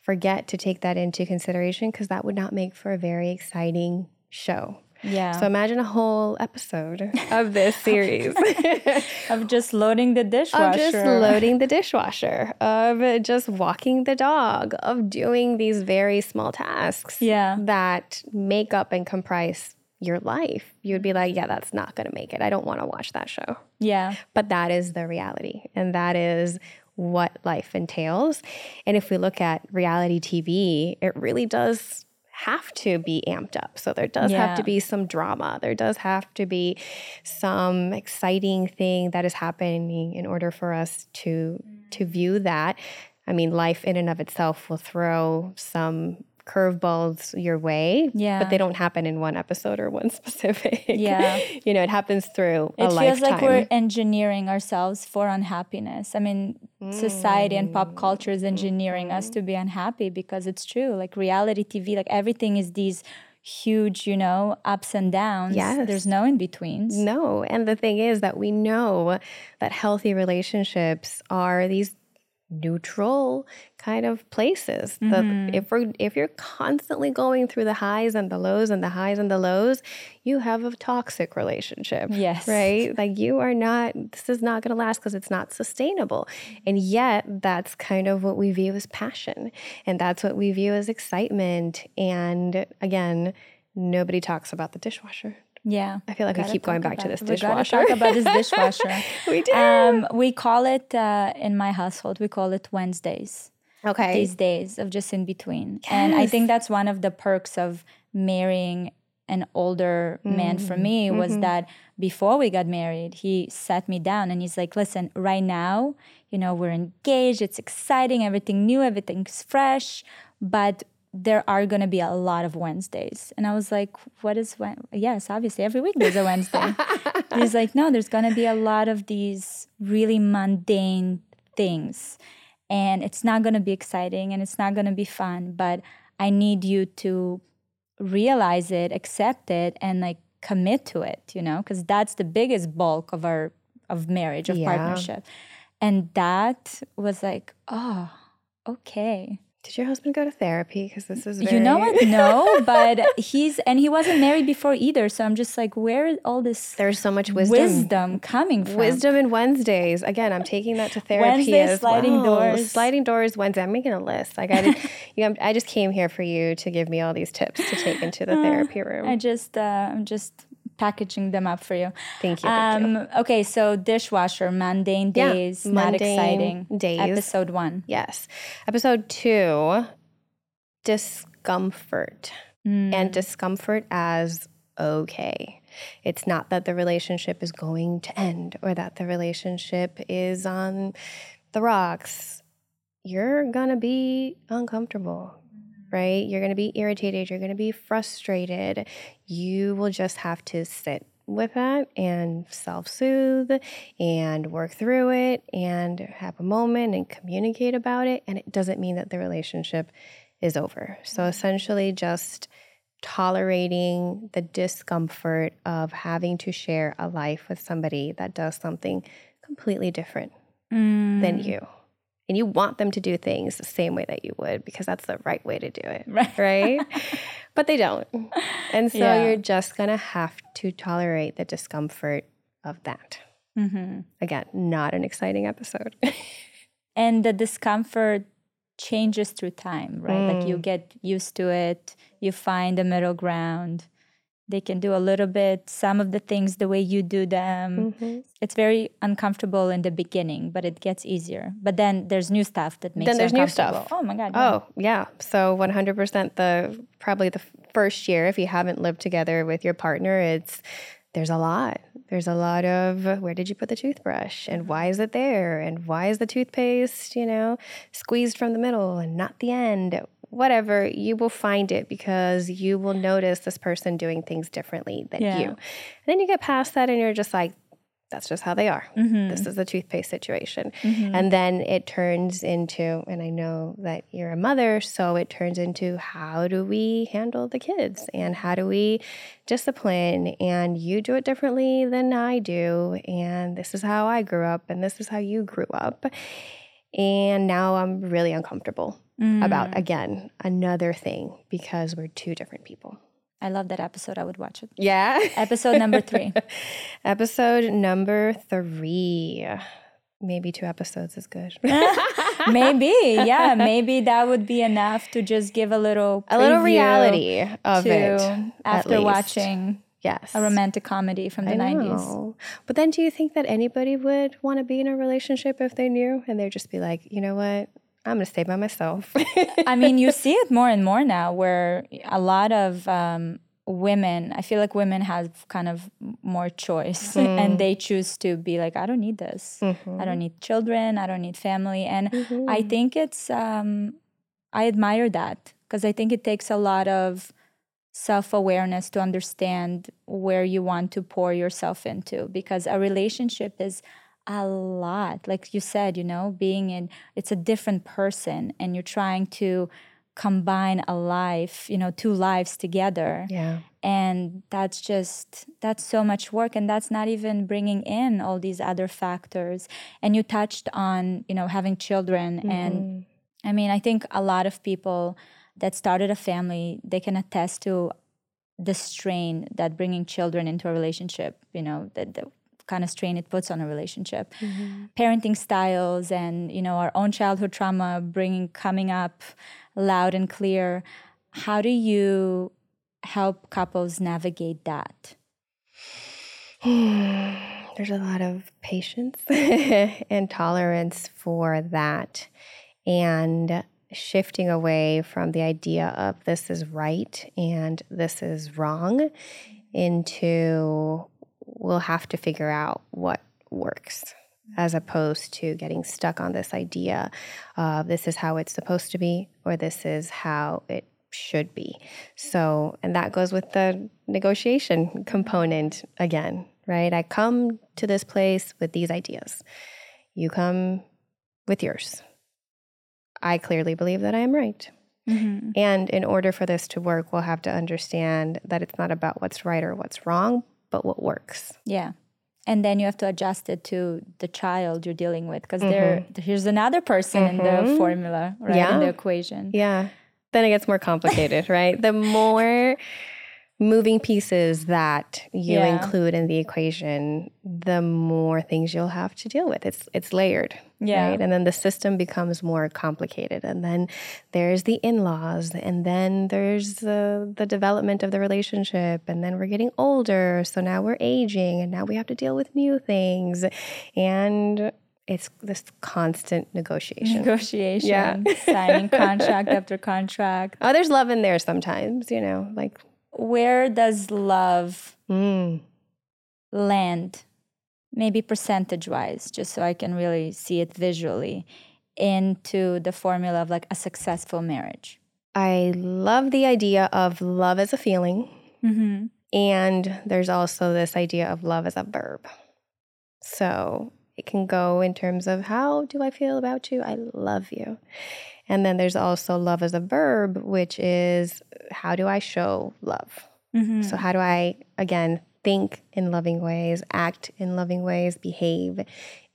forget to take that into consideration because that would not make for a very exciting show. Yeah. So imagine a whole episode of this series of just loading the dishwasher. Of just loading the dishwasher, of just walking the dog, of doing these very small tasks yeah. that make up and comprise your life. You would be like, yeah, that's not going to make it. I don't want to watch that show. Yeah. But that is the reality. And that is what life entails. And if we look at reality TV, it really does have to be amped up. So there does yeah. have to be some drama. There does have to be some exciting thing that is happening in order for us to to view that. I mean, life in and of itself will throw some curveballs your way. Yeah. But they don't happen in one episode or one specific. Yeah. you know, it happens through it feels lifetime. like we're engineering ourselves for unhappiness. I mean, mm. society and pop culture is engineering mm. us to be unhappy because it's true. Like reality TV, like everything is these huge, you know, ups and downs. Yes. There's no in betweens. No. And the thing is that we know that healthy relationships are these neutral kind of places. Mm-hmm. The, if we're if you're constantly going through the highs and the lows and the highs and the lows, you have a toxic relationship. Yes. Right? Like you are not this is not going to last because it's not sustainable. And yet that's kind of what we view as passion and that's what we view as excitement and again, nobody talks about the dishwasher. Yeah. I feel like I keep going back to this dishwasher. We talk about this dishwasher. we do. Um, we call it uh, in my household. We call it Wednesdays. Okay. These days of just in between, yes. and I think that's one of the perks of marrying an older mm-hmm. man for me was mm-hmm. that before we got married, he sat me down and he's like, "Listen, right now, you know, we're engaged. It's exciting. Everything new. Everything's fresh." But there are going to be a lot of Wednesdays. And I was like, what is when? Yes, obviously, every week there's a Wednesday. He's like, no, there's going to be a lot of these really mundane things. And it's not going to be exciting and it's not going to be fun. But I need you to realize it, accept it, and like commit to it, you know, because that's the biggest bulk of our of marriage, of yeah. partnership. And that was like, oh, okay did your husband go to therapy? Because this is very... you know what? No, but he's and he wasn't married before either. So I'm just like, where is all this? There's so much wisdom, wisdom coming from. Wisdom and Wednesdays. Again, I'm taking that to therapy. Wednesday as sliding well. doors. Sliding doors. Wednesday. I'm making a list. Like I, you know, I just came here for you to give me all these tips to take into the uh, therapy room. I just, uh, I'm just packaging them up for you. Thank you. Thank um, you. Okay, so dishwasher, mundane days, yeah, not mundane exciting. Days. Episode one. Yes. Episode two discomfort mm. and discomfort as okay. It's not that the relationship is going to end or that the relationship is on the rocks. You're going to be uncomfortable, right? You're going to be irritated. You're going to be frustrated. You will just have to sit with that and self soothe and work through it and have a moment and communicate about it. And it doesn't mean that the relationship is over. So essentially, just tolerating the discomfort of having to share a life with somebody that does something completely different mm. than you. And you want them to do things the same way that you would because that's the right way to do it. Right. right? but they don't. And so yeah. you're just going to have to tolerate the discomfort of that. Mm-hmm. Again, not an exciting episode. and the discomfort changes through time, right? Mm. Like you mm. get used to it, you find a middle ground. They can do a little bit some of the things the way you do them. Mm-hmm. It's very uncomfortable in the beginning, but it gets easier. But then there's new stuff that makes then there's new stuff. Oh my god! Yeah. Oh yeah. So 100% the probably the first year if you haven't lived together with your partner, it's there's a lot. There's a lot of where did you put the toothbrush and why is it there and why is the toothpaste, you know, squeezed from the middle and not the end. Whatever, you will find it because you will notice this person doing things differently than yeah. you. And then you get past that and you're just like, that's just how they are. Mm-hmm. This is the toothpaste situation. Mm-hmm. And then it turns into, and I know that you're a mother, so it turns into how do we handle the kids and how do we discipline? And you do it differently than I do. And this is how I grew up, and this is how you grew up. And now I'm really uncomfortable about, mm. again, another thing because we're two different people. I love that episode. I would watch it. Yeah. Episode number three. Episode number three. Maybe two episodes is good. maybe, yeah, maybe that would be enough to just give a little a little reality of it after watching Yes. a romantic comedy from the I 90s. know. But then do you think that anybody would want to be in a relationship if they knew and they'd just be like, you know what? I'm going to stay by myself. I mean, you see it more and more now where a lot of um, women, I feel like women have kind of more choice Mm. and they choose to be like, I don't need this. Mm-hmm. I don't need children. I don't need family. And I think it's, um, I admire that because I think it takes a lot of self awareness to understand where you want to pour yourself into because a relationship is a lot. Like you said, you know, being in it's a different person and you're trying to combine a life, you know, two lives together. yeah. And that's just that's so much work and that's not even bringing in all these other factors. And you touched on, you know, having children and mm-hmm. I mean, I think a lot of people that started a family, they can attest to the strain that bringing children into a relationship, you know, the, the kind of strain it puts on a relationship. Mm-hmm. Parenting styles and, you know, our own childhood trauma bringing coming up loud and clear. How do you help couples navigate that? There's a lot of patience and tolerance for that. And shifting away from the idea of this is right and this is wrong into we'll have to figure out what works as opposed to getting stuck on this idea of this is how it's supposed to be or this is how it should be. So, and that goes with the negotiation component again, right? I come to this place with these ideas. You come with yours. I clearly believe that I am right. Mm-hmm. And in order for this to work, we'll have to understand that it's not about what's right or what's wrong, but what works. Yeah. And then you have to adjust it to the child you're dealing with because there mm-hmm. here's another person in the mm-hmm. formula, right? Yeah. In the equation. Yeah. Then it gets more complicated, right? The more moving pieces that you Yeah. include in the equation, the more things you'll have to deal with. It's it's layered. Yeah. Right. And then the system becomes more complicated. And then there's the in-laws. And then there's the the development of the relationship. And then we're getting older. So now we're aging and now we have to deal with new things. And it's this constant negotiation. Negotiation, Yeah. signing contract after contract. Oh, there's love in there sometimes, you know, like Where does love mm, land? Maybe percentage wise, just so I can really see it visually into the formula of like a successful marriage. I love the idea of love as a feeling. Mm-hmm. And there's also this idea of love as a verb. So it can go in terms of how do I feel about you? I love you. And then there's also love as a verb, which is how do I show love? Mm-hmm. So, how do I, again, think in loving ways, act in loving ways, behave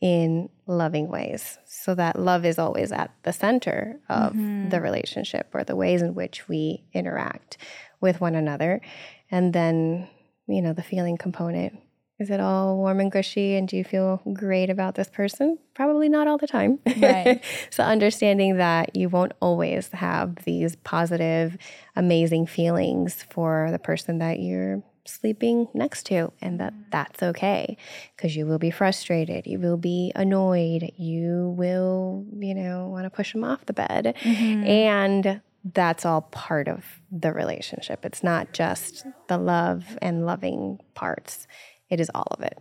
in loving ways? So that love is always at the center of the relationship or the ways in which we interact with one another. And then, you know, the feeling component. Is it all warm and gushy? And do you feel great about this person? Probably not all the time. Right. so, understanding that you won't always have these positive, amazing feelings for the person that you're sleeping next to, and that that's okay because you will be frustrated, you will be annoyed, you will, you know, want to push them off the bed. Mm-hmm. And that's all part of the relationship. It's not just the love and loving parts, it is all of it.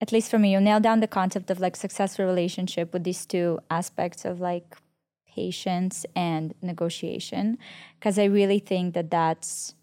At least for me, you nail down the concept of like successful relationship with these two aspects of like patience and negotiation. Because I really think that that's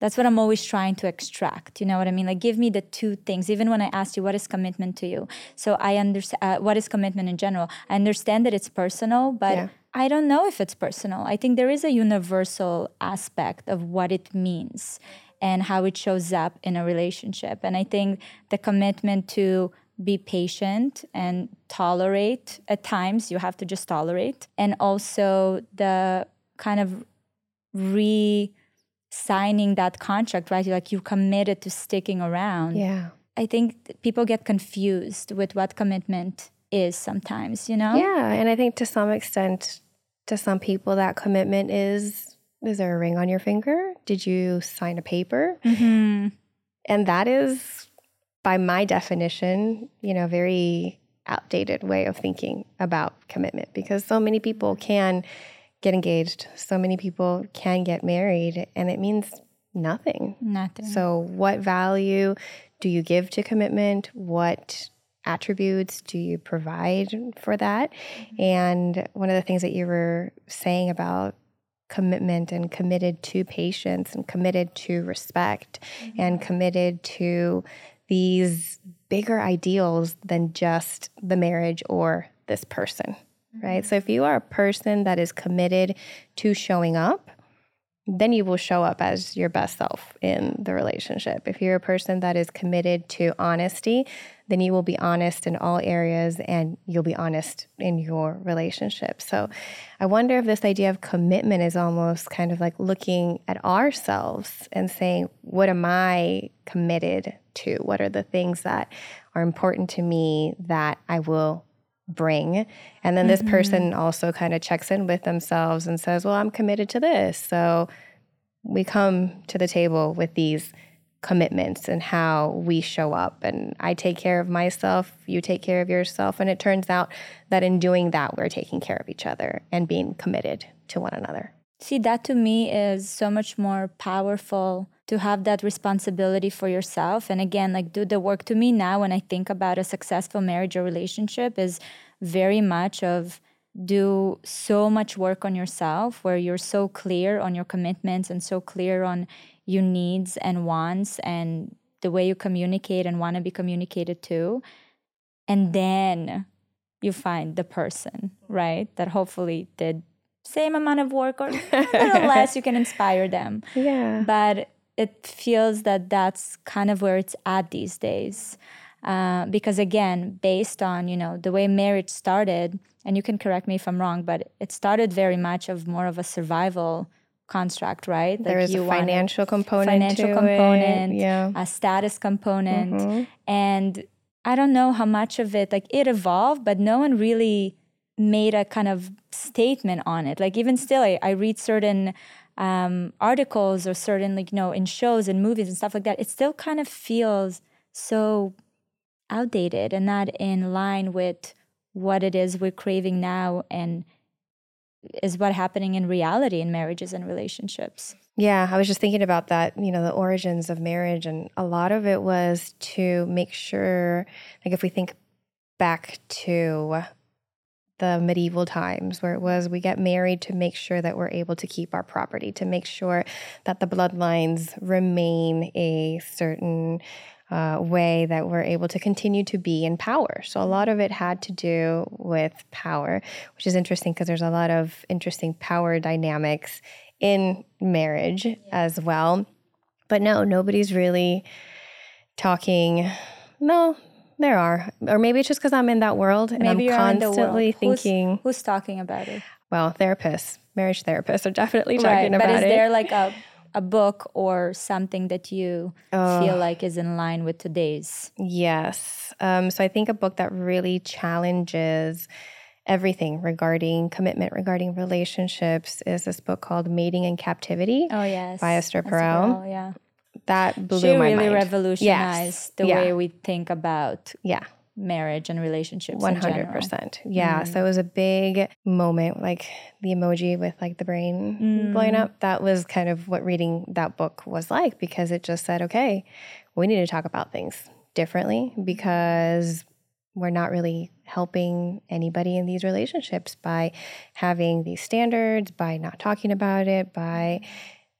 that's what I'm always trying to extract. You know what I mean? Like, give me the two things. Even when I asked you, what is commitment to you? So I understand uh, what is commitment in general. I understand that it's personal, but yeah. I don't know if it's personal. I think there is a universal aspect of what it means and how it shows up in a relationship. And I think the commitment to be patient and tolerate at times, you have to just tolerate. And also the kind of re signing that contract, right? Like you committed to sticking around. Yeah. I think people get confused with what commitment is sometimes, you know? Yeah. And I think to some extent, to some people, that commitment is is there a ring on your finger? Did you sign a paper? Mm-hmm. And that is, by my definition, you know, very outdated way of thinking about commitment because so many people can get engaged. So many people can get married, and it means nothing. Nothing. So, what value do you give to commitment? What attributes do you provide for that? Mm-hmm. And one of the things that you were saying about commitment and committed to patience and committed to respect mm-hmm. and committed to these bigger ideals than just the marriage or this person right? So if you are a person that is committed to showing up, then you will show up as your best self in the relationship. If you're a person that is committed to honesty, then you will be honest in all areas and you'll be honest in your relationship. So I wonder if this idea of commitment is almost kind of like looking at ourselves and saying, what am I committed to? What are the things that are important to me that I will bring. And then this mm-hmm. person also kind of checks in with themselves and says, Well, I'm committed to this. So we come to the table with these commitments and how we show up. And I take care of myself, you take care of yourself. And it turns out that in doing that, we're taking care of each other and being committed to one another. See, that to me is so much more powerful to have that responsibility for yourself and again like do the work to me now when i think about a successful marriage or relationship is very much of do so much work on yourself where you're so clear on your commitments and so clear on your needs and wants and the way you communicate and want to be communicated to. And then you find the person right? That hopefully did same amount of work or a little less you can inspire them. Yeah. But it feels that that's kind of where it's at these days. Uh, because again, based on you know the way marriage started, and you can correct me if I'm wrong, but it started very much of more of a survival construct, right? Like there is a financial component, financial component, it. yeah, a status component, mm-hmm. and I don't know how much of it like it evolved, but no one really made a kind of statement on it. Like even still, I, I read certain um, articles or certain like you know in shows and movies and stuff like that, it still kind of feels so outdated and not in line with what it is we're craving now and is what happening in reality in marriages and relationships. Yeah, I was just thinking about that, you know, the origins of marriage and a lot of it was to make sure like if we think back to the medieval times where it was we get married to make sure that we're able to keep our property, to make sure that the bloodlines remain a certain uh, way that we're able to continue to be in power. So a lot of it had to do with power, which is interesting because there's a lot of interesting power dynamics in marriage yeah. as well. But no, nobody's really talking. No, there are, or maybe it's just because I'm in that world and maybe I'm constantly thinking. Who's, who's, talking about it? Well, therapists, marriage therapists are definitely talking right, about it. But is there like a a book or something that you oh. feel like is in line with today's? Yes. Um, so I think a book that really challenges everything regarding commitment, regarding relationships, is this book called Mating in Captivity. Oh yes, by Esther Perel. Yeah, that blew she my really mind. revolutionized yes. the yeah. way we think about yeah marriage and relationships 100% yeah mm. so it was a big moment like the emoji with like the brain mm. blowing up that was kind of what reading that book was like because it just said okay we need to talk about things differently because we're not really helping anybody in these relationships by having these standards by not talking about it by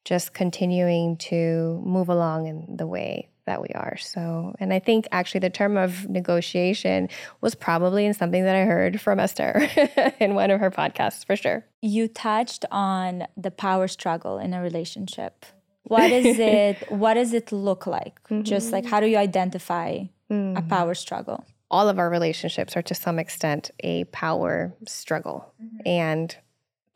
just continuing to move along in the way that we are. So, and I think actually the term of negotiation was probably in something that I heard from Esther in one of her podcasts for sure. You touched on the power struggle in a relationship. What is it what does it look like? Mm-hmm. Just like how do you identify mm-hmm. a power struggle? All of our relationships are to some extent a power struggle. Mm-hmm. And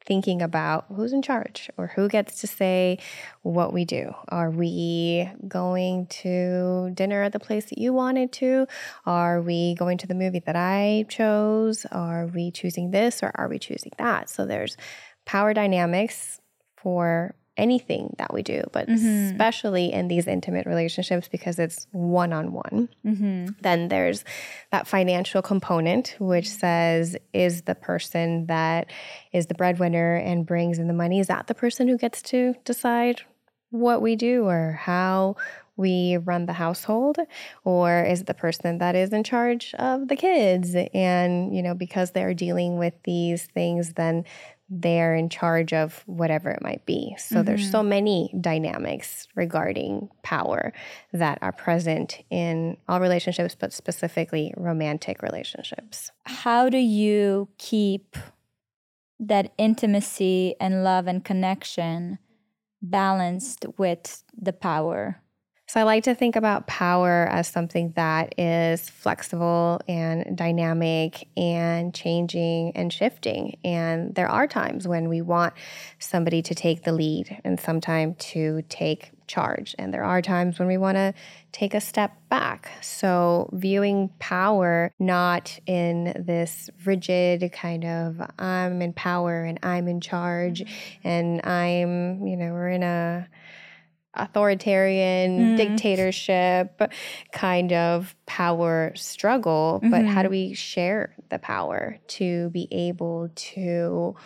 thinking about who's in charge or who gets to say what we do. Are we going to dinner at the place that you wanted to? Are we going to the movie that I chose? Are we choosing this or are we choosing that? So there's power dynamics for anything that we do, but mm-hmm. especially in these intimate relationships because it's one on one. Then there's that financial component, which says, is the person that is the breadwinner and brings in the money, is that the person who gets to decide what we do or how we run the household or is it the person that is in charge of the kids and you know because they're dealing with these things then they're in charge of whatever it might be. So mm-hmm. there's so many dynamics regarding power that are present in all relationships, but specifically romantic relationships. How do you keep that intimacy and love and connection balanced with the power so I like to think about power as something that is flexible and dynamic and changing and shifting. And there are times when we want somebody to take the lead and sometime to take charge. And there are times when we want to take a step back. So, viewing power not in this rigid kind of I'm in power and I'm in charge mm-hmm. and I'm, you know, we're in a authoritarian mm. dictatorship kind of power struggle, mm-hmm. but how do mm-hmm. we share the power to be able to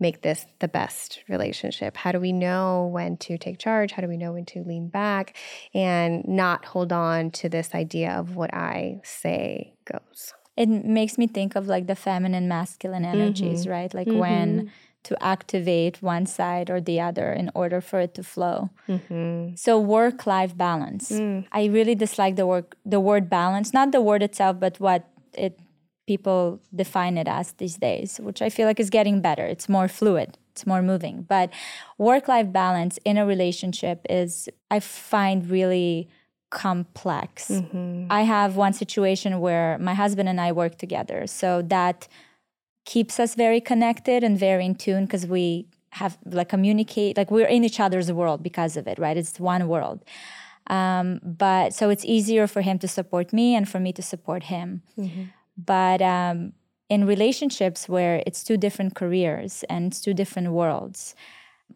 make this the best relationship? How do we know when to take charge? How do we know when to lean back and not hold on to this idea of what I say goes? It makes me think of like the feminine masculine energies, mm-hmm. right? Like mm-hmm. when to activate one side or the other in order for it to flow. Mm-hmm. So work life balance. Mm. I really dislike the work the word balance, not the word itself, but what it people define it as these days, which I feel like is getting better. It's more fluid. It's more moving. But work life balance in a relationship is I find really complex. Mm-hmm. I have one situation where my husband and I work together. So that keeps us very connected and very in tune because we have like communicate like we're in each other's world because of it right it's one world um, but so it's easier for him to support me and for me to support him mm-hmm. but um, in relationships where it's two different careers and it's two different worlds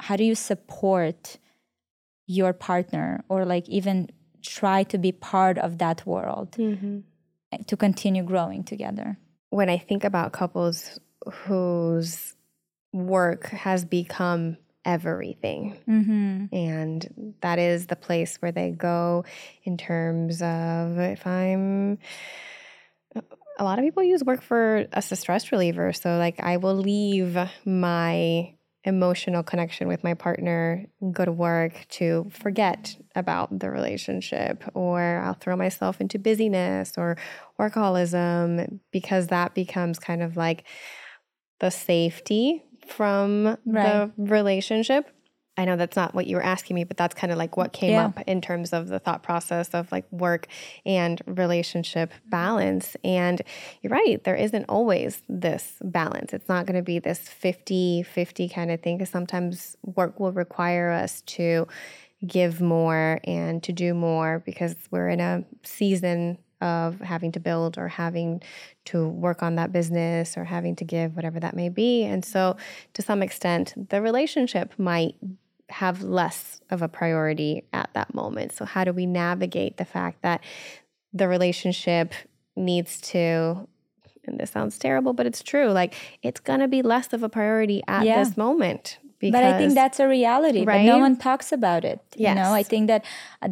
how do you support your partner or like even try to be part of that world mm-hmm. to continue growing together when I think about couples whose work has become everything. Mm-hmm. And that is the place where they go in terms of if I'm. A lot of people use work for as a stress reliever. So, like, I will leave my emotional connection with my partner, go to work to forget about the relationship, or I'll throw myself into busyness or workaholism because that becomes kind of like the safety from right. the relationship. I know that's not what you were asking me, but that's kind of like what came yeah. up in terms of the thought process of like work and relationship balance. And you're right, there isn't always this balance. It's not going to be this 50 50 kind of thing because sometimes work will require us to give more and to do more because we're in a season of having to build or having to work on that business or having to give whatever that may be. And so, to some extent, the relationship might have less of a priority at that moment. So, how do we navigate the fact that the relationship needs to and this sounds terrible, but it's true. Like it's going to be less of a priority at yeah. this moment Because, but I think that's a reality, right? but no one talks about it. Yes. You know, I think that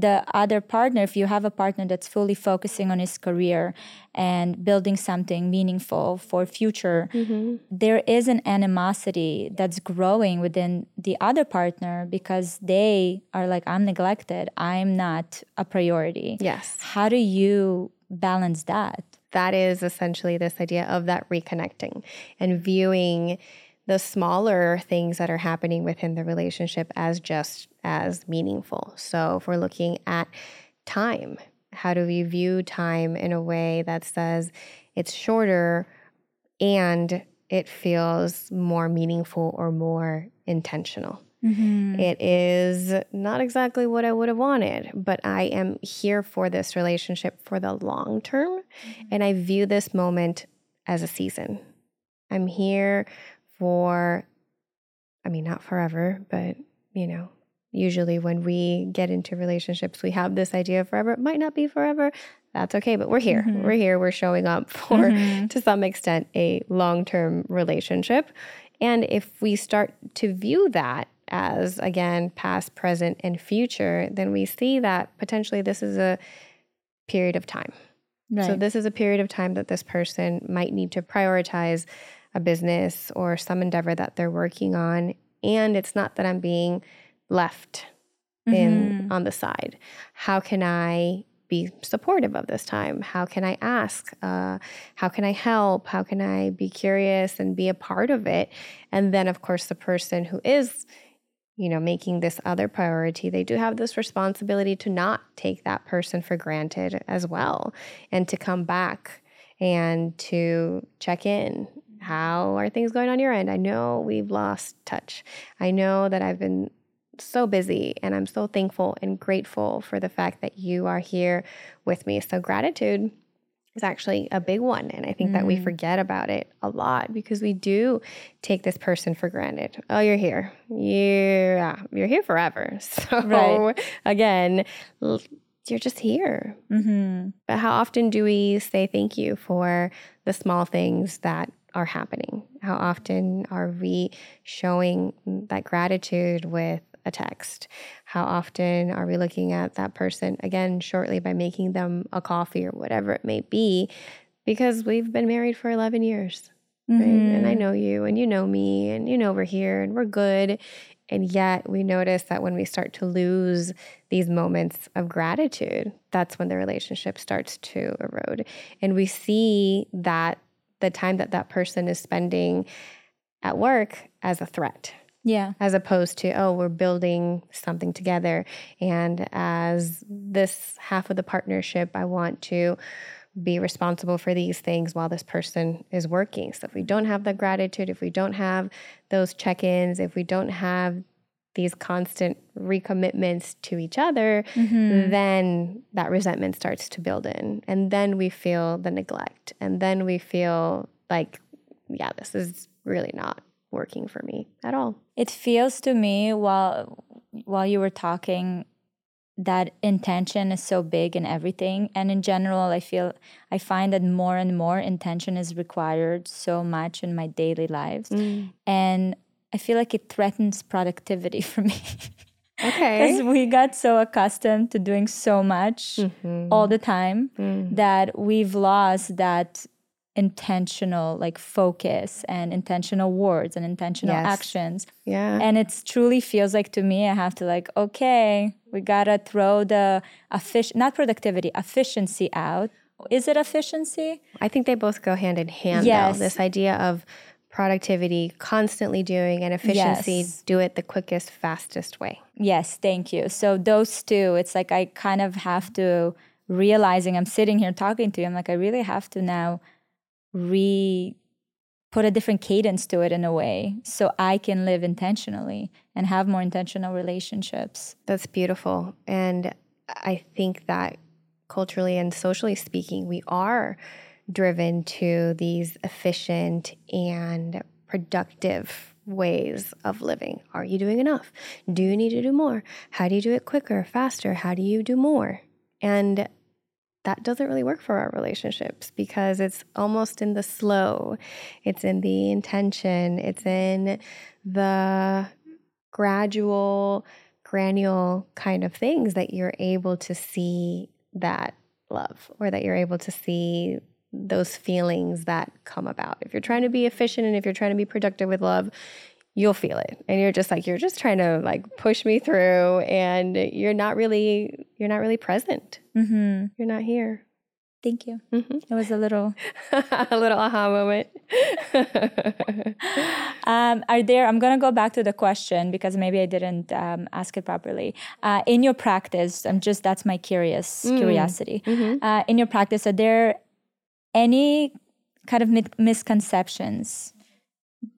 the other partner, if you have a partner that's fully focusing on his career and building something meaningful for future, Mm-hmm. there is an animosity that's growing within the other partner because they are like, I'm neglected, I'm not a priority. yes, How do you balance that? that is essentially this idea of that reconnecting and viewing the smaller things that are happening within the relationship as just as meaningful. So if we're looking at time, how do we view time in a way that says it's shorter and it feels more meaningful or more intentional? Mm-hmm. It is not exactly what I would have wanted, but I am here for this relationship for the long term. Mm-hmm. And I view this moment as a season. I'm here for, I mean, not forever, but, you know, usually when we get into relationships, we have this idea of forever. It might not be forever. That's okay, but we're here. Mm-hmm. We're here. We're showing up for, mm-hmm. to some extent, a long term relationship. And if we start to view that as, again, past, present, and future, then we see that potentially this is a period of time. Right. So, this is a period of time that this person might need to prioritize a business or some endeavor that they're working on. And it's not that I'm being left in on the side. How can I be supportive of this time? How can I ask? Uh, how can I help? How can I be curious and be a part of it? And then, of course, the person who is you know, making this other priority, they do have this responsibility to not take that person for granted as well and to come back and to check in. How are things going on your end? I know we've lost touch. I know that I've been so busy and I'm so thankful and grateful for the fact that you are here with me. So, gratitude is actually a big one. And I think that we forget about it a lot because we do take this person for granted. Oh, you're here. Yeah, you're here forever. So, Right. again, you're just here. Mm-hmm. But how often do we say thank you for the small things that are happening? How often are we showing that gratitude with a text? How often are we looking at that person again shortly by making them a coffee or whatever it may be? Because we've been married for 11 years, right? And I mm-hmm. know you, and you know me, and you know we're here, and we're good. And yet we notice that when we start to lose these moments of gratitude, that's when the relationship starts to erode. And we see that the time that that person is spending at work as a threat, Yeah. as opposed to, oh, we're building something together. And as this half of the partnership, I want to be responsible for these things while this person is working. So if we don't have the gratitude, if we don't have those check ins, if we don't have these constant recommitments to each other, mm-hmm. then that resentment starts to build in. And then we feel the neglect. And then we feel like, yeah, this is really not working for me at all. It feels to me while while you were talking that intention is so big in everything and in general I feel I find that more and more intention is required so much in my daily lives mm. and I feel like it threatens productivity for me. Okay. Because we got so accustomed to doing so much mm-hmm. all the time mm. that we've lost that intentional like focus and intentional words and intentional Yes. actions. Yeah. And it truly feels like to me I have to like, okay, we gotta throw the effic- not productivity, efficiency out. Is it efficiency? I think they both go hand in hand, Yes. though. This idea of productivity, constantly doing, and efficiency, Yes. do it the quickest, fastest way. Yes, thank you. So those two, it's like I kind of have to realizing I'm sitting here talking to you. I'm like, I really have to now re put a different cadence to it in a way so I can live intentionally and have more intentional relationships. That's beautiful. And I think that culturally and socially speaking, we are driven to these efficient and productive ways of living. Are you doing enough? Do you need to do more? How do you do it quicker, faster? How do you do more? And that doesn't really work for our relationships because it's almost in the slow, it's in the intention, it's in the gradual, granule kind of things that you're able to see that love or that you're able to see those feelings that come about. If you're trying to be efficient and if you're trying to be productive with love, you'll feel it. And you're just like you're just trying to like push me through and you're not really you're not really present. Mm-hmm. You're not here. Thank you. Mm-hmm. It was a little a little aha moment. um, are there? I'm gonna go back to the question because maybe I didn't um, ask it properly. Uh, in your practice, I'm just that's my curious Mm. curiosity. Mhm. Uh, in your practice, are there any kind of mi- misconceptions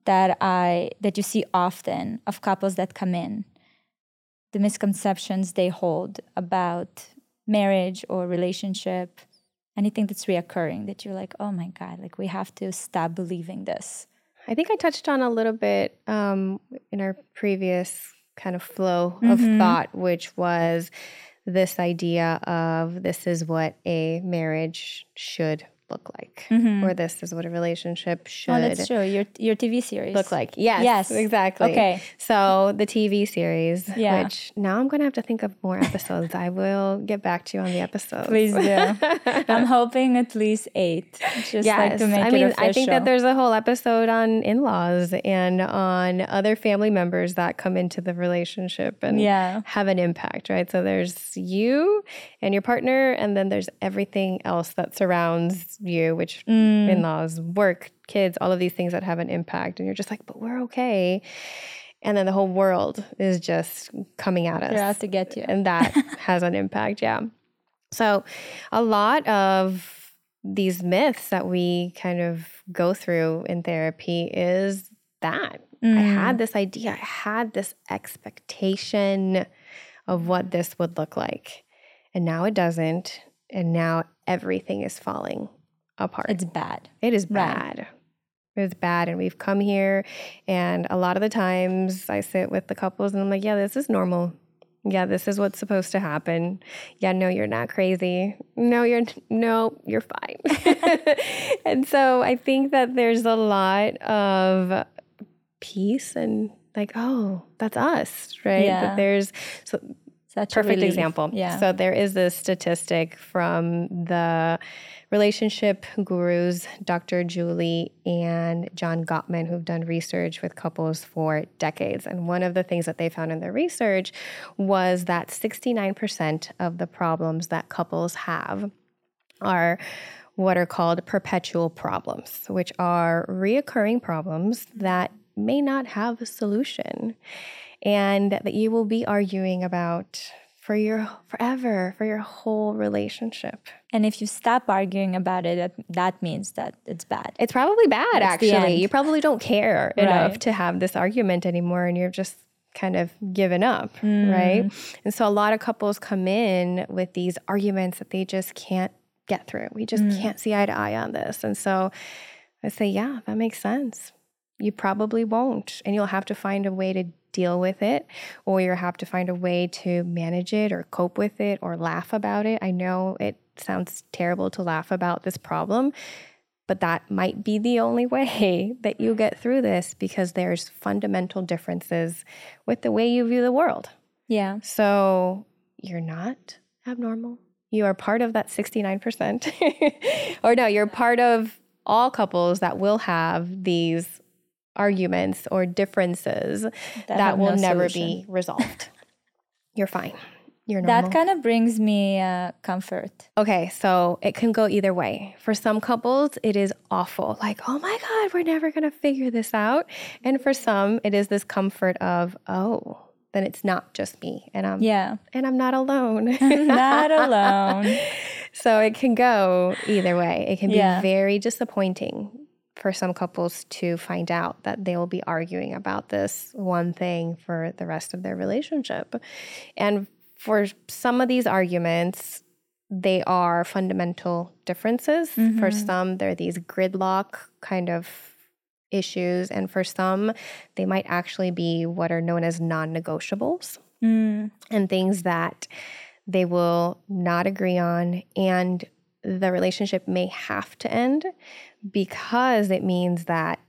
that I that you see often of couples that come in? The misconceptions they hold about marriage or relationship anything that's reoccurring that you're like, oh my God, like we have to stop believing this. I think I touched on a little bit um, in our previous kind of flow of Mhm. thought, which was this idea of this is what a marriage should look like, Mhm. or this is what a relationship should Oh, that's true. Your your TV series look like. Yes, Yes. exactly. Okay. So the TV series, Yeah. which now I'm going to have to think of more episodes. I will get back to you on the episodes. Please do. I'm hoping at least eight. Just like to make I mean, it official. I think that there's a whole episode on in-laws and on other family members that come into the relationship and Yeah. have an impact, right? So there's you and your partner, and then there's everything else that surrounds you, which Mm. in-laws, work, kids, all of these things that have an impact, and you're just like, but we're okay. And then the whole world is just coming at us they're out to get you. and that has an impact yeah so a lot of these myths that we kind of go through in therapy is that i Mm. had this idea i had this expectation of what this would look like and now it doesn't and now everything is falling apart It's bad. it is bad. It's bad. And we've come here, and a lot of the times I sit with the couples and I'm like, yeah, this is normal. Yeah, this is what's supposed to happen. Yeah, no, you're not crazy. No, you're no, you're fine. and so I think that there's a lot of peace and like, oh, that's us, right? Yeah. That there's so Such perfect example. Yeah. So there is this statistic from the relationship gurus, Dr. Julie and John Gottman, who've done research with couples for decades. And one of the things that they found in their research was that 69% of the problems that couples have are what are called perpetual problems, which are reoccurring problems that may not have a solution and that you will be arguing about for your forever, for your whole relationship. And if you stop arguing about it, that, that means that it's bad. It's probably bad, It's actually. You probably don't care enough to have this argument anymore, and you're just kind of given up, Mm. right? And so a lot of couples come in with these arguments that they just can't get through. We just Mm. can't see eye to eye on this. And so I say, yeah, that makes sense. You probably won't, and you'll have to find a way to deal with it, or you'll have to find a way to manage it, or cope with it, or laugh about it. I know it sounds terrible to laugh about this problem, but that might be the only way that you mm-hmm. get through this because there's fundamental differences with the way you view the world. Yeah. So you're not abnormal. You are part of that 69%. or no, you're part of all couples that will have these arguments or differences that, have will no never solution. be resolved. you're fine. You're normal. That kind of brings me uh, comfort. Okay, so it can go either way. For some couples, it is awful. Like, oh my God, we're never going to figure this out. And for some, it is this comfort of, oh, then it's not just me and I'm Yeah. and I'm not alone. Not alone. so it can go either way. It can be Yeah. very disappointing for some couples to find out that they will be arguing about this one thing for the rest of their relationship. And for some of these arguments, they are fundamental differences. For some, they're these gridlock kind of issues. And for some, they might actually be what are known as non negotiables Mm. and things that they will not agree on and the relationship may have to end because it means that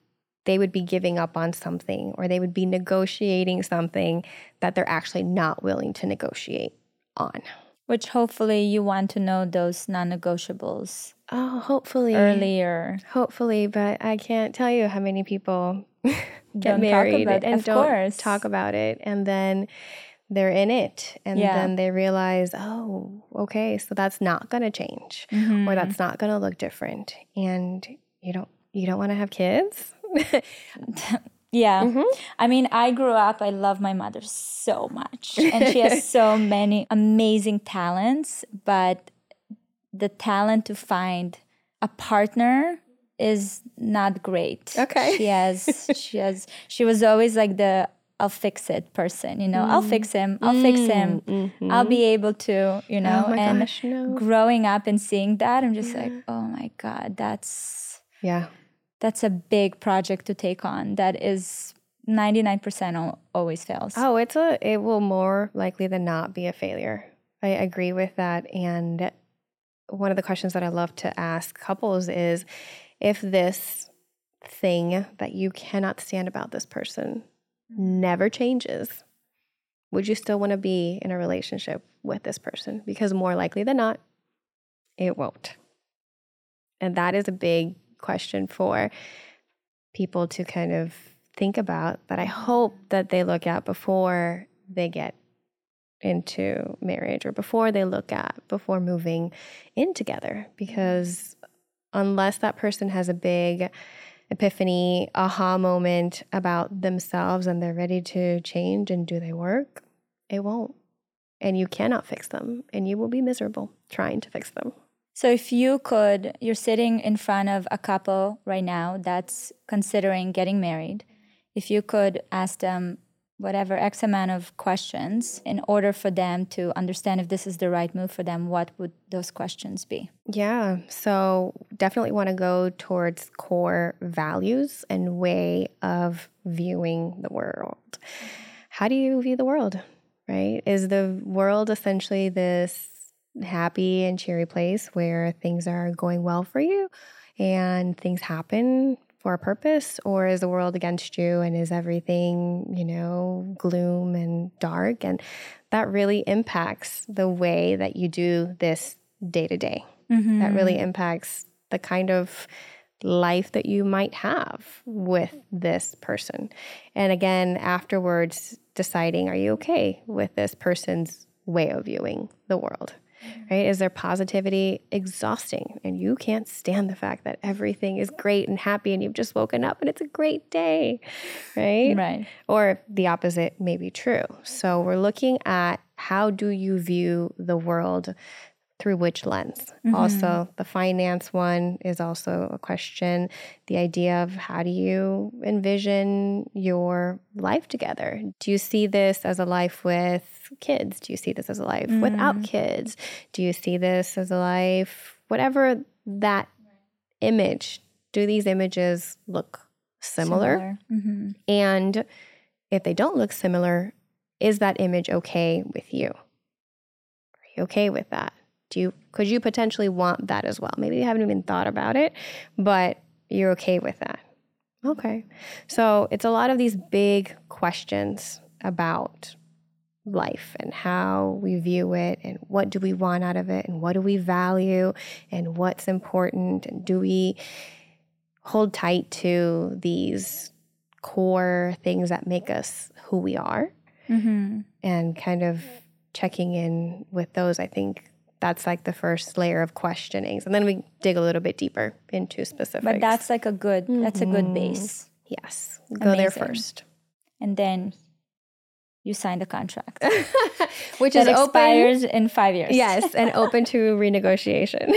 they would be giving up on something or they would be negotiating something that they're actually not willing to negotiate on. Which hopefully you want to know those non negotiables Oh, hopefully. earlier. Hopefully, but I can't tell you how many people get Don't married and Of don't course. talk about it. And then they're in it. And Yeah. then they realize, oh, okay, so that's not going to change Mm-hmm. or that's not going to look different. And you don't, you don't want to have kids? Yeah. Mm-hmm. I mean, I grew up, I love my mother so much. And she has so many amazing talents, but the talent to find a partner is not great. Okay. She has she has she was always like the I'll fix it person, you know. I'll fix him. I'll fix him. I'll be able to, you know. Mm, oh and gosh, no. growing up and seeing that, I'm just like, oh my God, that's Yeah. that's a big project to take on that is 99% always fails Oh, it's a it will more likely than not be a failure. I agree with that. And one of the questions that I love to ask couples is if this thing that you cannot stand about this person never changes, would you still want to be in a relationship with this person? Because more likely than not, it won't. And that is a big question for people to kind of think about that I hope that they look at before they get into marriage or before they look at before moving in together because unless that person has a big epiphany aha moment about themselves and they're ready to change and do they work it won't. And you cannot fix them and you will be miserable trying to fix them. So if you could you're sitting in front of a couple right now that's considering getting married if you could ask them whatever x amount of questions in order for them to understand if this is the right move for them what would those questions be Yeah. So definitely want to go towards core values and way of viewing the world. How do you view the world? Right? Is the world essentially this happy and cheery place where things are going well for you and things happen for a purpose? Or is the world against you and is everything, you know, gloom and dark? And that really impacts the way that you do this day to day that really mm-hmm. impacts the kind of life that you might have with this person. And again, afterwards, deciding are you okay with this person's way of viewing the world? Right? Is their positivity exhausting? And you can't stand the fact that everything is great and happy and you've just woken up and it's a great day. Right? right or the opposite may be true. So we're looking at how do you view the world through which lens. Mm-hmm. Also, the finance one is also a question. The idea of how do you envision your life together? Do you see this as a life with kids? Do you see this as a life without kids? Do you see this as a life, whatever that image, do these images look similar? hmm And if they don't look similar, is that image okay with you? Are you okay with that? Do you could you potentially want that as well? Maybe you haven't even thought about it, but you're okay with that. Okay. So it's a lot of these big questions about life and how we view it and what do we want out of it and what do we value and what's important and do we hold tight to these core things that make us who we are hmm and kind of checking in with those i think that's like the first layer of questionings and then we dig a little bit deeper into specifics. But that's like a good that's a good base. Yes. Go there first. And then you sign the contract which that is open expires in five years. yes and open to renegotiation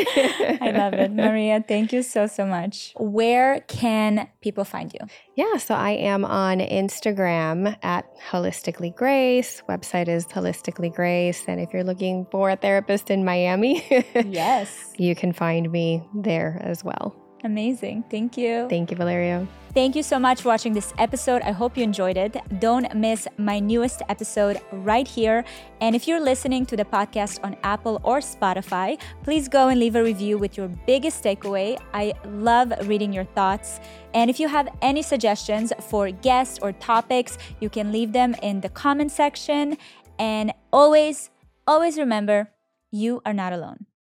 I love it. Maria, thank you so, so much. Where can people find you? Yeah, so I am on Instagram at Holistically Grace. Website is Holistically Grace. And if you're looking for a therapist in Miami, Yes. you can find me there as well. Amazing. Thank you. Thank you, Valeria. Thank you so much for watching this episode. I hope you enjoyed it. Don't miss my newest episode right here. And if you're listening to the podcast on Apple or Spotify, please go and leave a review with your biggest takeaway. I love reading your thoughts. And if you have any suggestions for guests or topics, you can leave them in the comment section. And always, always remember you are not alone.